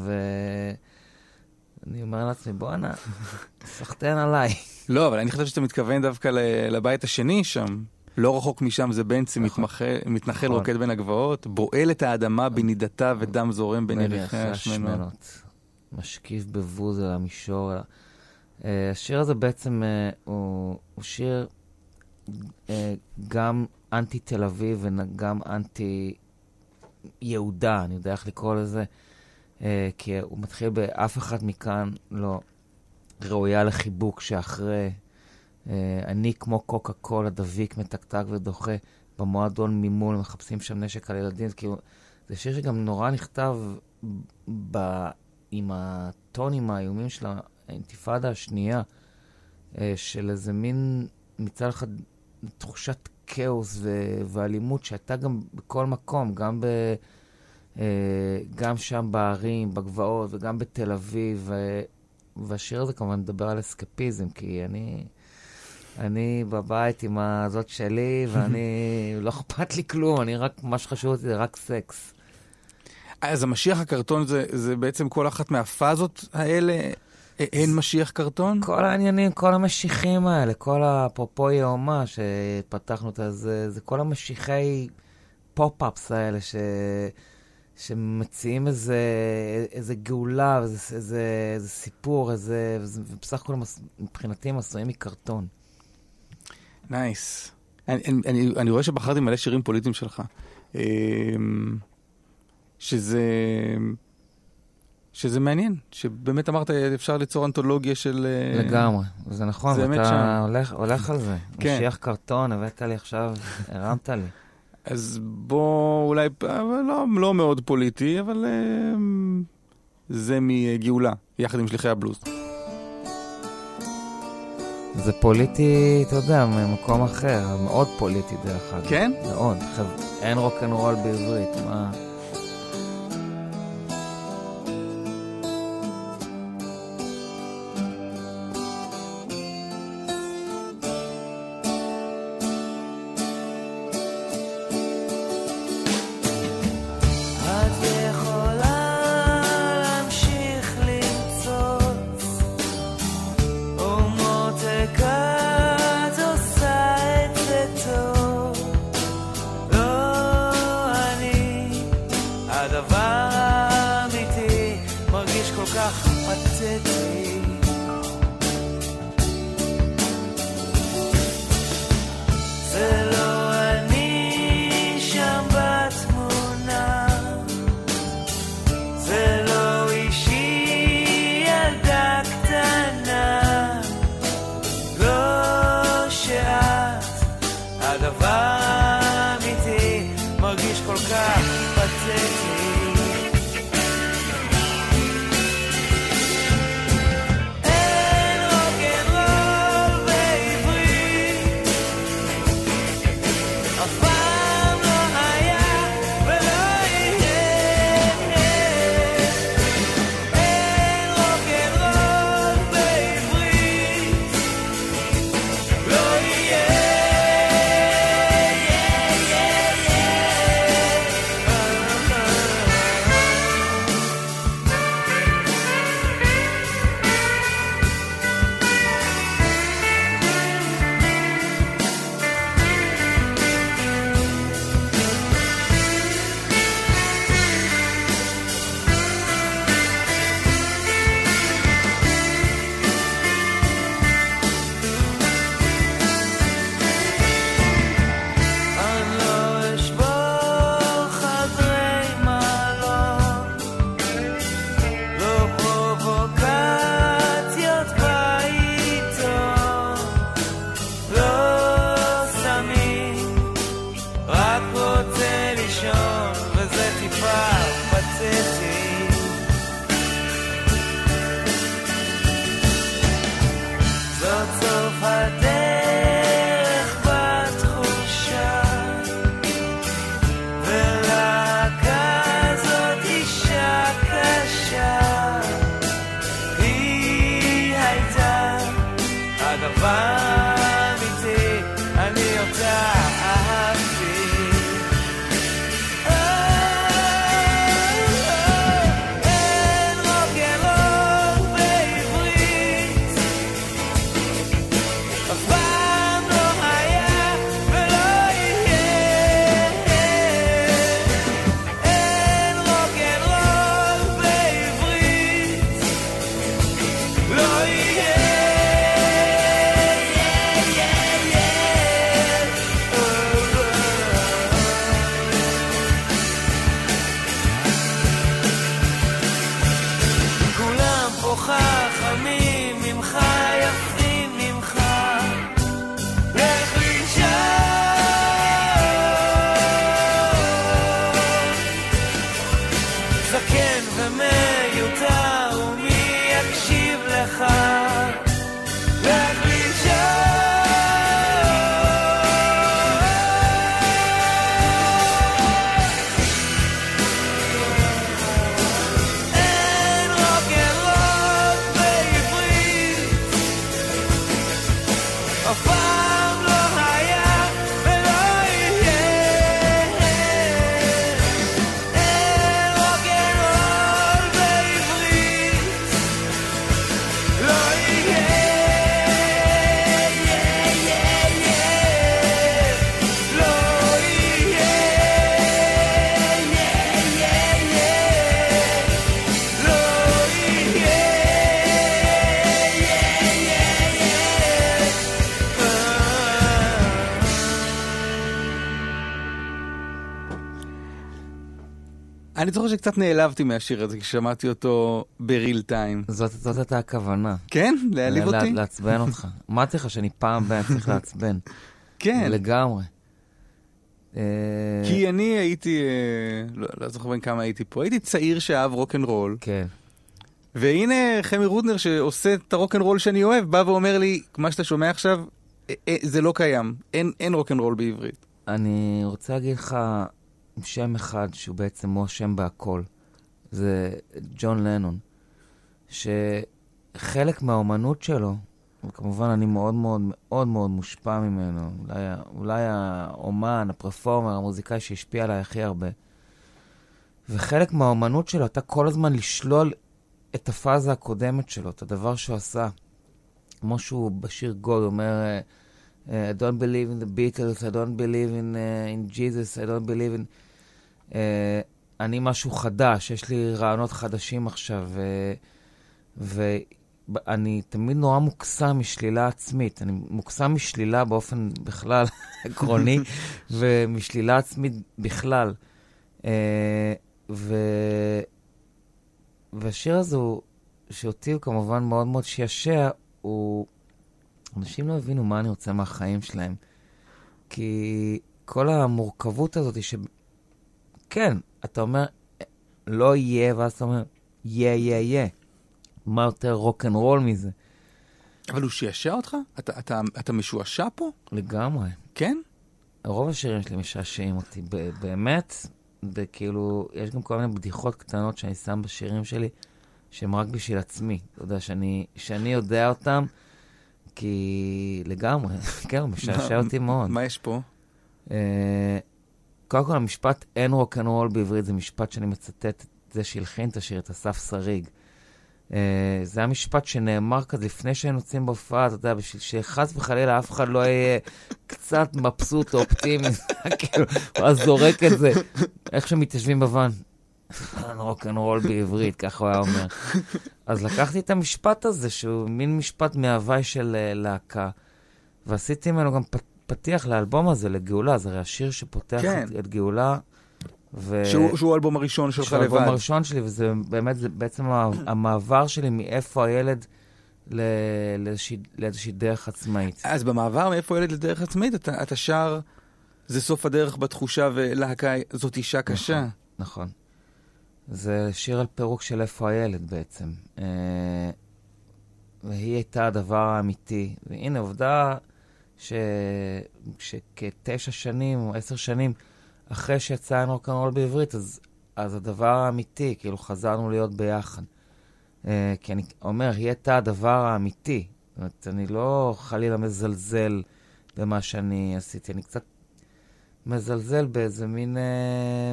ואני אומר לעצמי, בואנה, סחטיין עליי. לא, אבל אני חושב שאתה מתכוון דווקא לבית השני שם. לא רחוק משם זה בנצי נכון. מתנחל נכון. רוקד בין הגבעות, בועל את האדמה בנידתה ודם זורם בין ירחי השמנות. משקיף בבוז על המישור. Uh, השיר הזה בעצם uh, הוא, הוא שיר uh, גם אנטי תל אביב וגם אנטי יהודה, אני יודע איך לקרוא לזה, uh, כי הוא מתחיל באף אחד מכאן לא ראויה לחיבוק שאחרי uh, אני כמו קוקה קולה, דביק, מתקתק ודוחה, במועדון ממול, מחפשים שם נשק על ילדים, כאילו, זה שיר שגם נורא נכתב ב... עם הטונים האיומים של האינתיפאדה השנייה, uh, של איזה מין, מצד אחד, תחושת כאוס ו- ואלימות שהייתה גם בכל מקום, גם, ב- uh, גם שם בערים, בגבעות וגם בתל אביב. ו- והשיר הזה כמובן מדבר על אסקפיזם, כי אני, אני בבית עם הזאת שלי, ואני, לא אכפת לי כלום, אני רק, מה שחשוב אותי זה רק סקס. אז המשיח הקרטון זה, זה בעצם כל אחת מהפאזות האלה? אין משיח קרטון? כל העניינים, כל המשיחים האלה, כל אפרופו יאומה שפתחנו את זה, זה כל המשיחי pop-ups האלה ש... שמציעים איזה, איזה גאולה, איזה, איזה, איזה סיפור, איזה, ובסך הכל מבחינתי הם עשויים מקרטון. Nice. Nice. אני, אני, אני רואה שבחרתי מלא שירים פוליטיים שלך. אמ, שזה... שזה מעניין, שבאמת אמרת, אפשר ליצור אנתולוגיה של... אה, לגמרי, זה נכון, זה אתה הולך, הולך על זה. כן. משיח קרטון, הבאת לי עכשיו, הרמת לי. אז בוא אולי, אבל לא, לא מאוד פוליטי, אבל uh, זה מגאולה, יחד עם שליחי הבלוז. זה פוליטי, אתה יודע, ממקום אחר, מאוד פוליטי דרך אגב. כן? מאוד. אין רוקנרול בעברית, מה... זוכר שקצת נעלבתי מהשיר הזה כששמעתי אותו בריל טיים. זאת, זאת הייתה הכוונה. כן? להעליב לה- אותי? לעצבן אותך. אמרתי לך שאני פעם הבאה צריך לעצבן. כן. לגמרי. אה, כי אני הייתי, אה, לא לא זוכר בין כמה הייתי פה, הייתי צעיר שאהב רוקנרול, כן. והנה חמי רודנר שעושה את הרוקנרול שאני אוהב, בא ואומר לי, מה שאתה שומע עכשיו, אה, זה לא קיים, אין, אין רוקנרול בעברית. אני רוצה להגיד לך שם אחד שהוא בעצם הוא השם בהכל. זה ג'ון לנון. שחלק מהאומנות שלו, וכמובן אני מאוד מאוד מאוד מאוד מושפע ממנו, אולי, אולי האומן, הפרפורמר, המוזיקאי שהשפיע עליי הכי הרבה. וחלק מהאומנות שלו הייתה כל הזמן לשלול את הפאזה הקודמת שלו, את הדבר שהוא עשה. כמו שהוא בשיר גוד אומר, I don't believe in the Beatles, I don't believe in, uh, in Jesus, I don't believe in... Uh, אני משהו חדש, יש לי רעיונות חדשים עכשיו, uh, ואני תמיד נורא מוקסם משלילה עצמית. אני מוקסם משלילה באופן בכלל עקרוני, ומשלילה עצמית בכלל. Uh, ו... והשיר הזה, הוא, שאותי הוא כמובן מאוד מאוד שעשע, הוא... אנשים לא הבינו מה אני רוצה מהחיים שלהם. כי כל המורכבות הזאת ש... כן, אתה אומר, לא יהיה, ואז אתה אומר, יהיה, יהיה, יהיה. מה יותר רוקנרול מזה? אבל הוא שעשע אותך? אתה, אתה, אתה משועשע פה? לגמרי. כן? רוב השירים שלי משעשעים אותי, באמת, וכאילו, יש גם כל מיני בדיחות קטנות שאני שם בשירים שלי, שהם רק בשביל עצמי. אתה יודע, שאני, שאני יודע אותם, כי לגמרי, כן, הוא משעשע אותי מאוד. מה יש פה? קודם כל, המשפט אין רוקנרול בעברית זה משפט שאני מצטט את זה שהלחין את השיר, את אסף שריג. אה, זה היה משפט שנאמר כזה לפני שהיינו יוצאים בהופעה, אתה יודע, בשביל שחס וחלילה אף אחד לא יהיה קצת מבסוט או אופטימי, כאילו, אז זורק את זה, איך שמתיישבים בוואן. אין רוקנרול בעברית, ככה הוא היה אומר. אז לקחתי את המשפט הזה, שהוא מין משפט מהוואי של אה, להקה, ועשיתי ממנו גם פ- פתיח לאלבום הזה, לגאולה, זה הרי השיר שפותח כן. את, את גאולה. ו... שהוא, שהוא האלבום הראשון שלך שהוא האלבום לבד. הראשון שלי, וזה באמת, זה בעצם המעבר שלי מאיפה הילד ל- לאיזושהי, דרך עצמאית. אז במעבר מאיפה ילד לדרך עצמאית, אתה, אתה שר, זה סוף הדרך בתחושה, ולהקה זאת אישה קשה. נכון. זה שיר על פירוק של איפה הילד בעצם. אה, והיא הייתה הדבר האמיתי. והנה, עובדה ש... שכתשע שנים או עשר שנים אחרי שיצא אין רוקנרול בעברית, אז, אז הדבר האמיתי, כאילו חזרנו להיות ביחד. אה, כי אני אומר, היא הייתה הדבר האמיתי. זאת אומרת, אני לא חלילה מזלזל במה שאני עשיתי, אני קצת מזלזל באיזה מין... אה,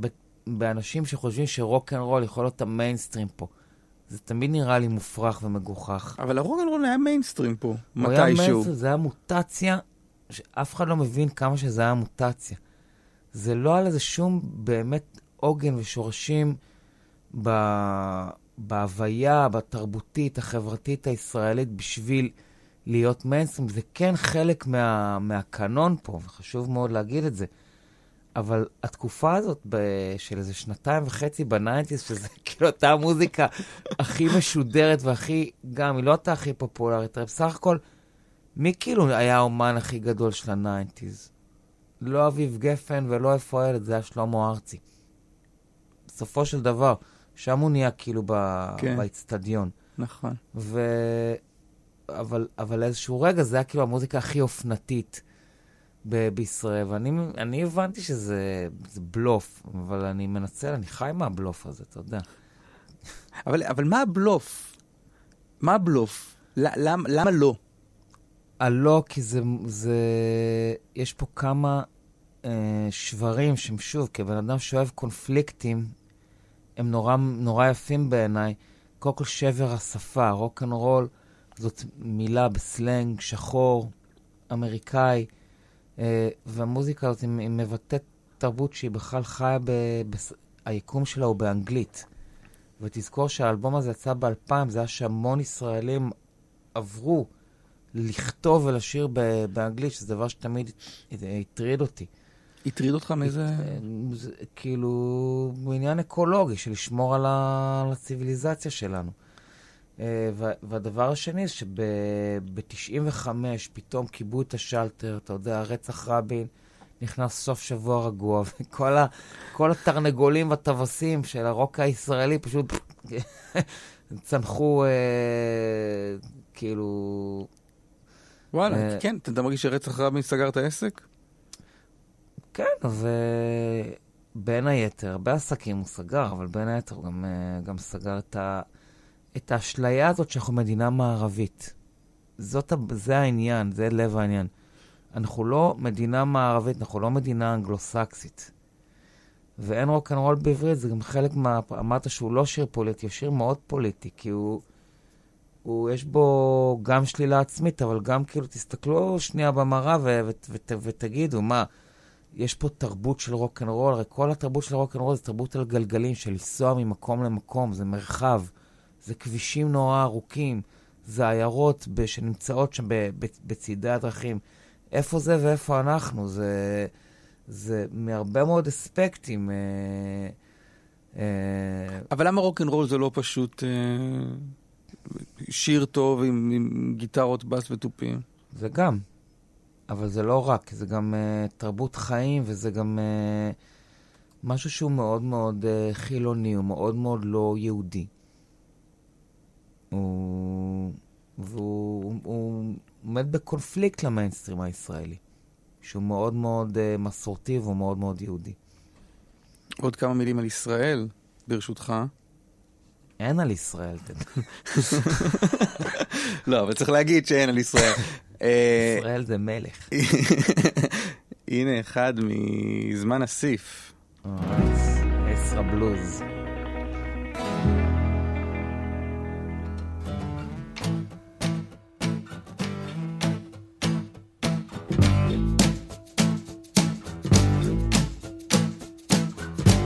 ב, באנשים שחושבים שרוק אנד רול יכול להיות המיינסטרים פה. זה תמיד נראה לי מופרך ומגוחך. אבל הרוק אנד רול היה מיינסטרים פה, מתישהו. זה היה מוטציה, שאף אחד לא מבין כמה שזה היה מוטציה. זה לא היה לזה שום באמת עוגן ושורשים ב... בהוויה, בתרבותית, החברתית הישראלית בשביל להיות מיינסטרים. זה כן חלק מה... מהקנון פה, וחשוב מאוד להגיד את זה. אבל התקופה הזאת ב... של איזה שנתיים וחצי בניינטיז, שזה כאילו אותה המוזיקה הכי משודרת והכי, גם, היא לא הייתה הכי פופולרית, בסך הכל, מי כאילו היה האומן הכי גדול של הניינטיז? לא אביב גפן ולא איפה הילד, זה היה שלמה ארצי. בסופו של דבר, שם הוא נהיה כאילו ב... כן. באצטדיון. נכון. ו... אבל, אבל איזשהו רגע זה היה כאילו המוזיקה הכי אופנתית ב- בישראל, ואני אני הבנתי שזה זה בלוף, אבל אני מנצל, אני חי מהבלוף הזה, אתה יודע. אבל, אבל מה הבלוף? מה הבלוף? למה, למה לא? הלא, כי זה, זה... יש פה כמה אה, שברים שהם שוב, כבן אדם שאוהב קונפליקטים, הם נורא, נורא יפים בעיניי. קודם כל שבר השפה, רוק אנד רול זאת מילה בסלנג שחור, אמריקאי, והמוזיקה הזאת היא, מבטאת תרבות שהיא בכלל חיה, ב, ב, היקום שלה הוא באנגלית. ותזכור שהאלבום הזה יצא ב-2000, זה היה שהמון ישראלים עברו לכתוב ולשיר ב- באנגלית, שזה דבר שתמיד הטריד אותי. הטריד אותך מאיזה... אה, כאילו, בעניין אקולוגי, של לשמור על, ה... על הציוויליזציה שלנו. אה, וה- והדבר השני, שב-95 פתאום כיבו את השלטר, אתה יודע, רצח רבין, נכנס סוף שבוע רגוע, וכל ה... כל התרנגולים והטווסים של הרוק הישראלי פשוט צנחו, אה, כאילו... וואלה, אה, כן, אתה מרגיש שרצח רבין סגר את העסק? כן, ובין היתר, הרבה עסקים הוא סגר, אבל בין היתר הוא גם, אה, גם סגר את, ה... את האשליה הזאת שאנחנו מדינה מערבית. זאת, זה העניין, זה לב העניין. אנחנו לא מדינה מערבית, אנחנו לא מדינה אנגלוסקסית. ואין רוק אנד רול בעברית, זה גם חלק מה... אמרת שהוא לא שיר פוליטי, הוא שיר מאוד פוליטי, כי הוא... הוא, יש בו גם שלילה עצמית, אבל גם כאילו, תסתכלו שנייה במראה ו- ות- ות- ותגידו, מה, יש פה תרבות של רוק אנד רול, הרי כל התרבות של רוק אנד רול זה תרבות על גלגלים, של לנסוע ממקום למקום, זה מרחב, זה כבישים נורא ארוכים, זה עיירות ב- שנמצאות שם ב- ב- בצידי הדרכים. איפה זה ואיפה אנחנו? זה, זה מהרבה מאוד אספקטים. אה, אה, אבל למה רוק אנד רול זה לא פשוט אה, שיר טוב עם, עם גיטרות, בס ותופים? זה גם, אבל זה לא רק, זה גם uh, תרבות חיים וזה גם אה, משהו שהוא מאוד מאוד אה, חילוני, הוא מאוד מאוד לא יהודי. הוא... והוא הוא, הוא עומד בקונפליקט למיינסטרים הישראלי, שהוא מאוד מאוד אה, מסורתי והוא מאוד מאוד יהודי. עוד כמה מילים על ישראל, ברשותך. אין על ישראל, יודע. לא, אבל צריך להגיד שאין על ישראל. אה, ישראל זה מלך. הנה אחד מזמן אסיף. אסרה בלוז.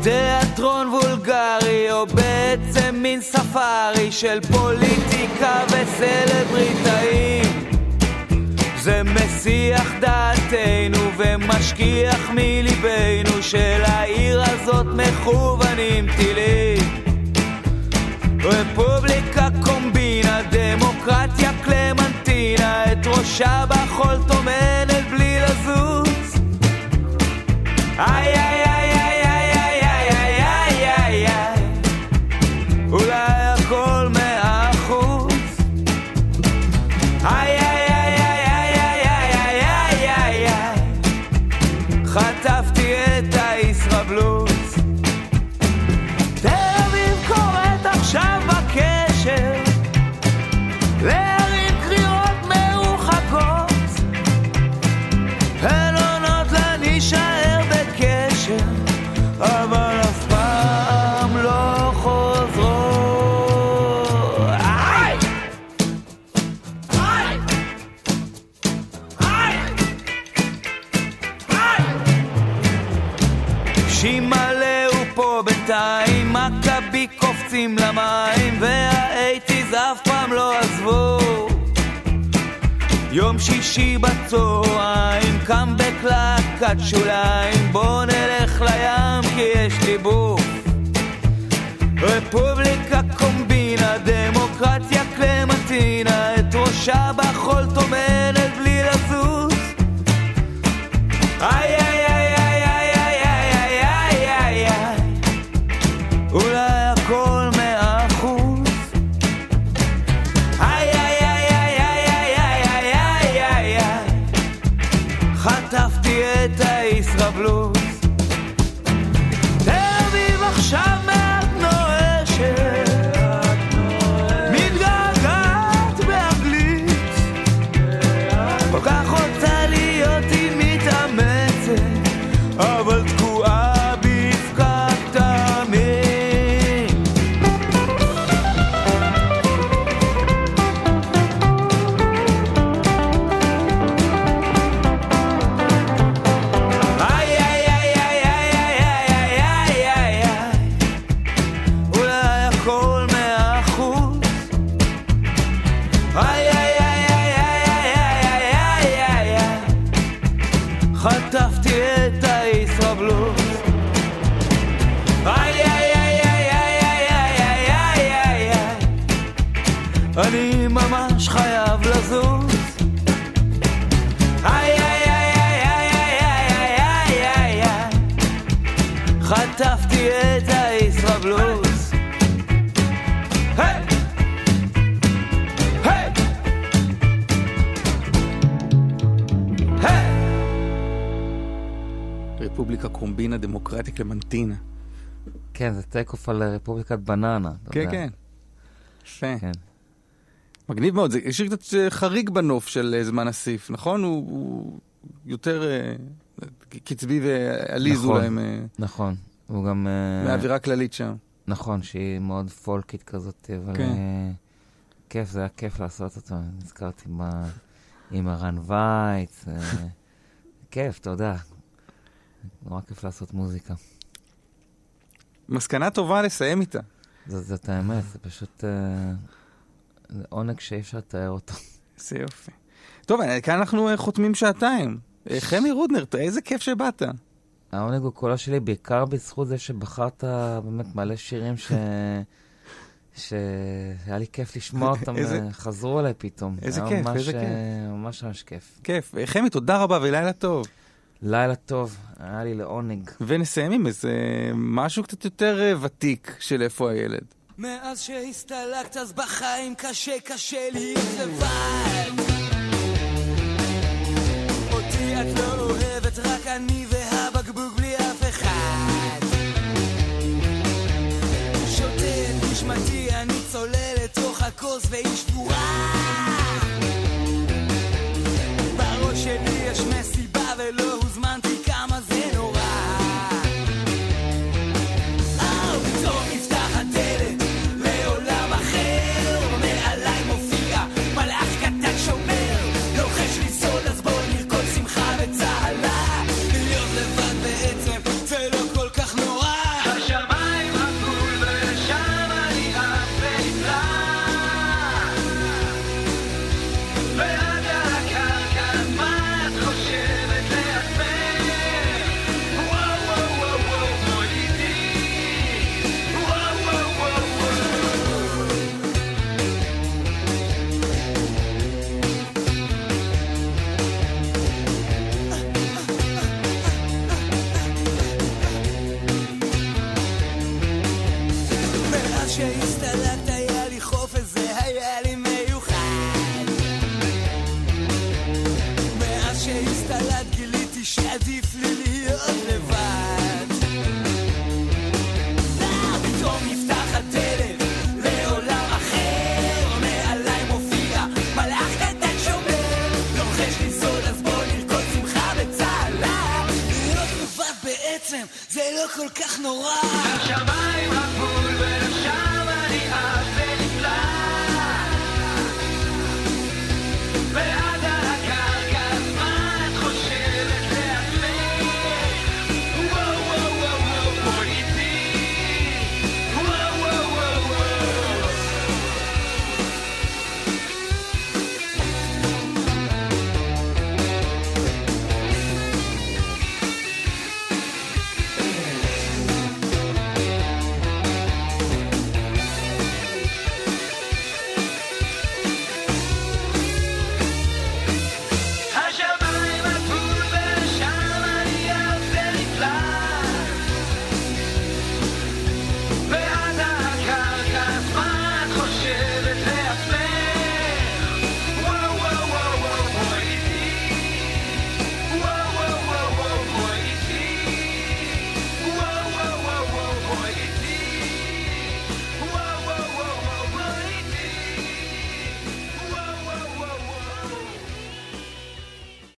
תיאטרון וולגרי, או בעצם מין ספארי של פוליטיקה וסלבריטאים. זה מסיח דעתנו ומשכיח מליבנו שלעיר הזאת מכוונים טילים. רפובליקה קומבינה, דמוקרטיה קלמנטינה, את ראשה בחול טומנת בלי בצהריים קם בקלקת שוליים. בוא נלך לים כי יש לי בוף. רפובליקה קומבינה דמוקרטיה קלמנטינה. את ראשה בחול טומנת קומבינה דמוקרטיה קלמנטינה. כן, זה טייק אוף על רפובליקת בננה. כן. כן. יפה. כן. מגניב מאוד, זה השאיר קצת אה, חריג בנוף של אה, זמן אסיף, נכון? הוא, הוא יותר אה, קצבי ועליז נכון. אולי נכון. הוא גם... אה, מהאווירה הכללית שם. נכון, שהיא מאוד פולקית כזאת, אבל כן. אה, כיף, זה היה כיף לעשות אותו. נזכרתי מה... עם הרן וייץ, אה, כיף, אתה יודע. נורא כיף לעשות מוזיקה. מסקנה טובה לסיים איתה. זאת, האמת, זה פשוט... אה, זה עונג שאי אפשר לתאר אותו. איזה יופי. טוב, כאן אנחנו אה, חותמים שעתיים. אה, חמי רודנר, איזה כיף שבאת. העונג הוא כולו שלי, בעיקר בזכות זה שבחרת באמת מלא שירים ש... שהיה לי כיף לשמוע אותם, איזה- חזרו אליי פתאום. איזה כיף, ממש, איזה כיף. ממש ממש כיף. כיף. חמי, תודה רבה ולילה טוב. לילה טוב, היה לי לעונג. ונסיים עם איזה משהו קצת יותר אה, ותיק של איפה הילד. מאז שהסתלקת אז בחיים קשה קשה להיות לבד אותי את לא אוהבת רק אני והבקבוק בלי אף אחד שותה את נשמתי אני צולל לתוך הכוס והיא שבורה כל כך נורא. השמיים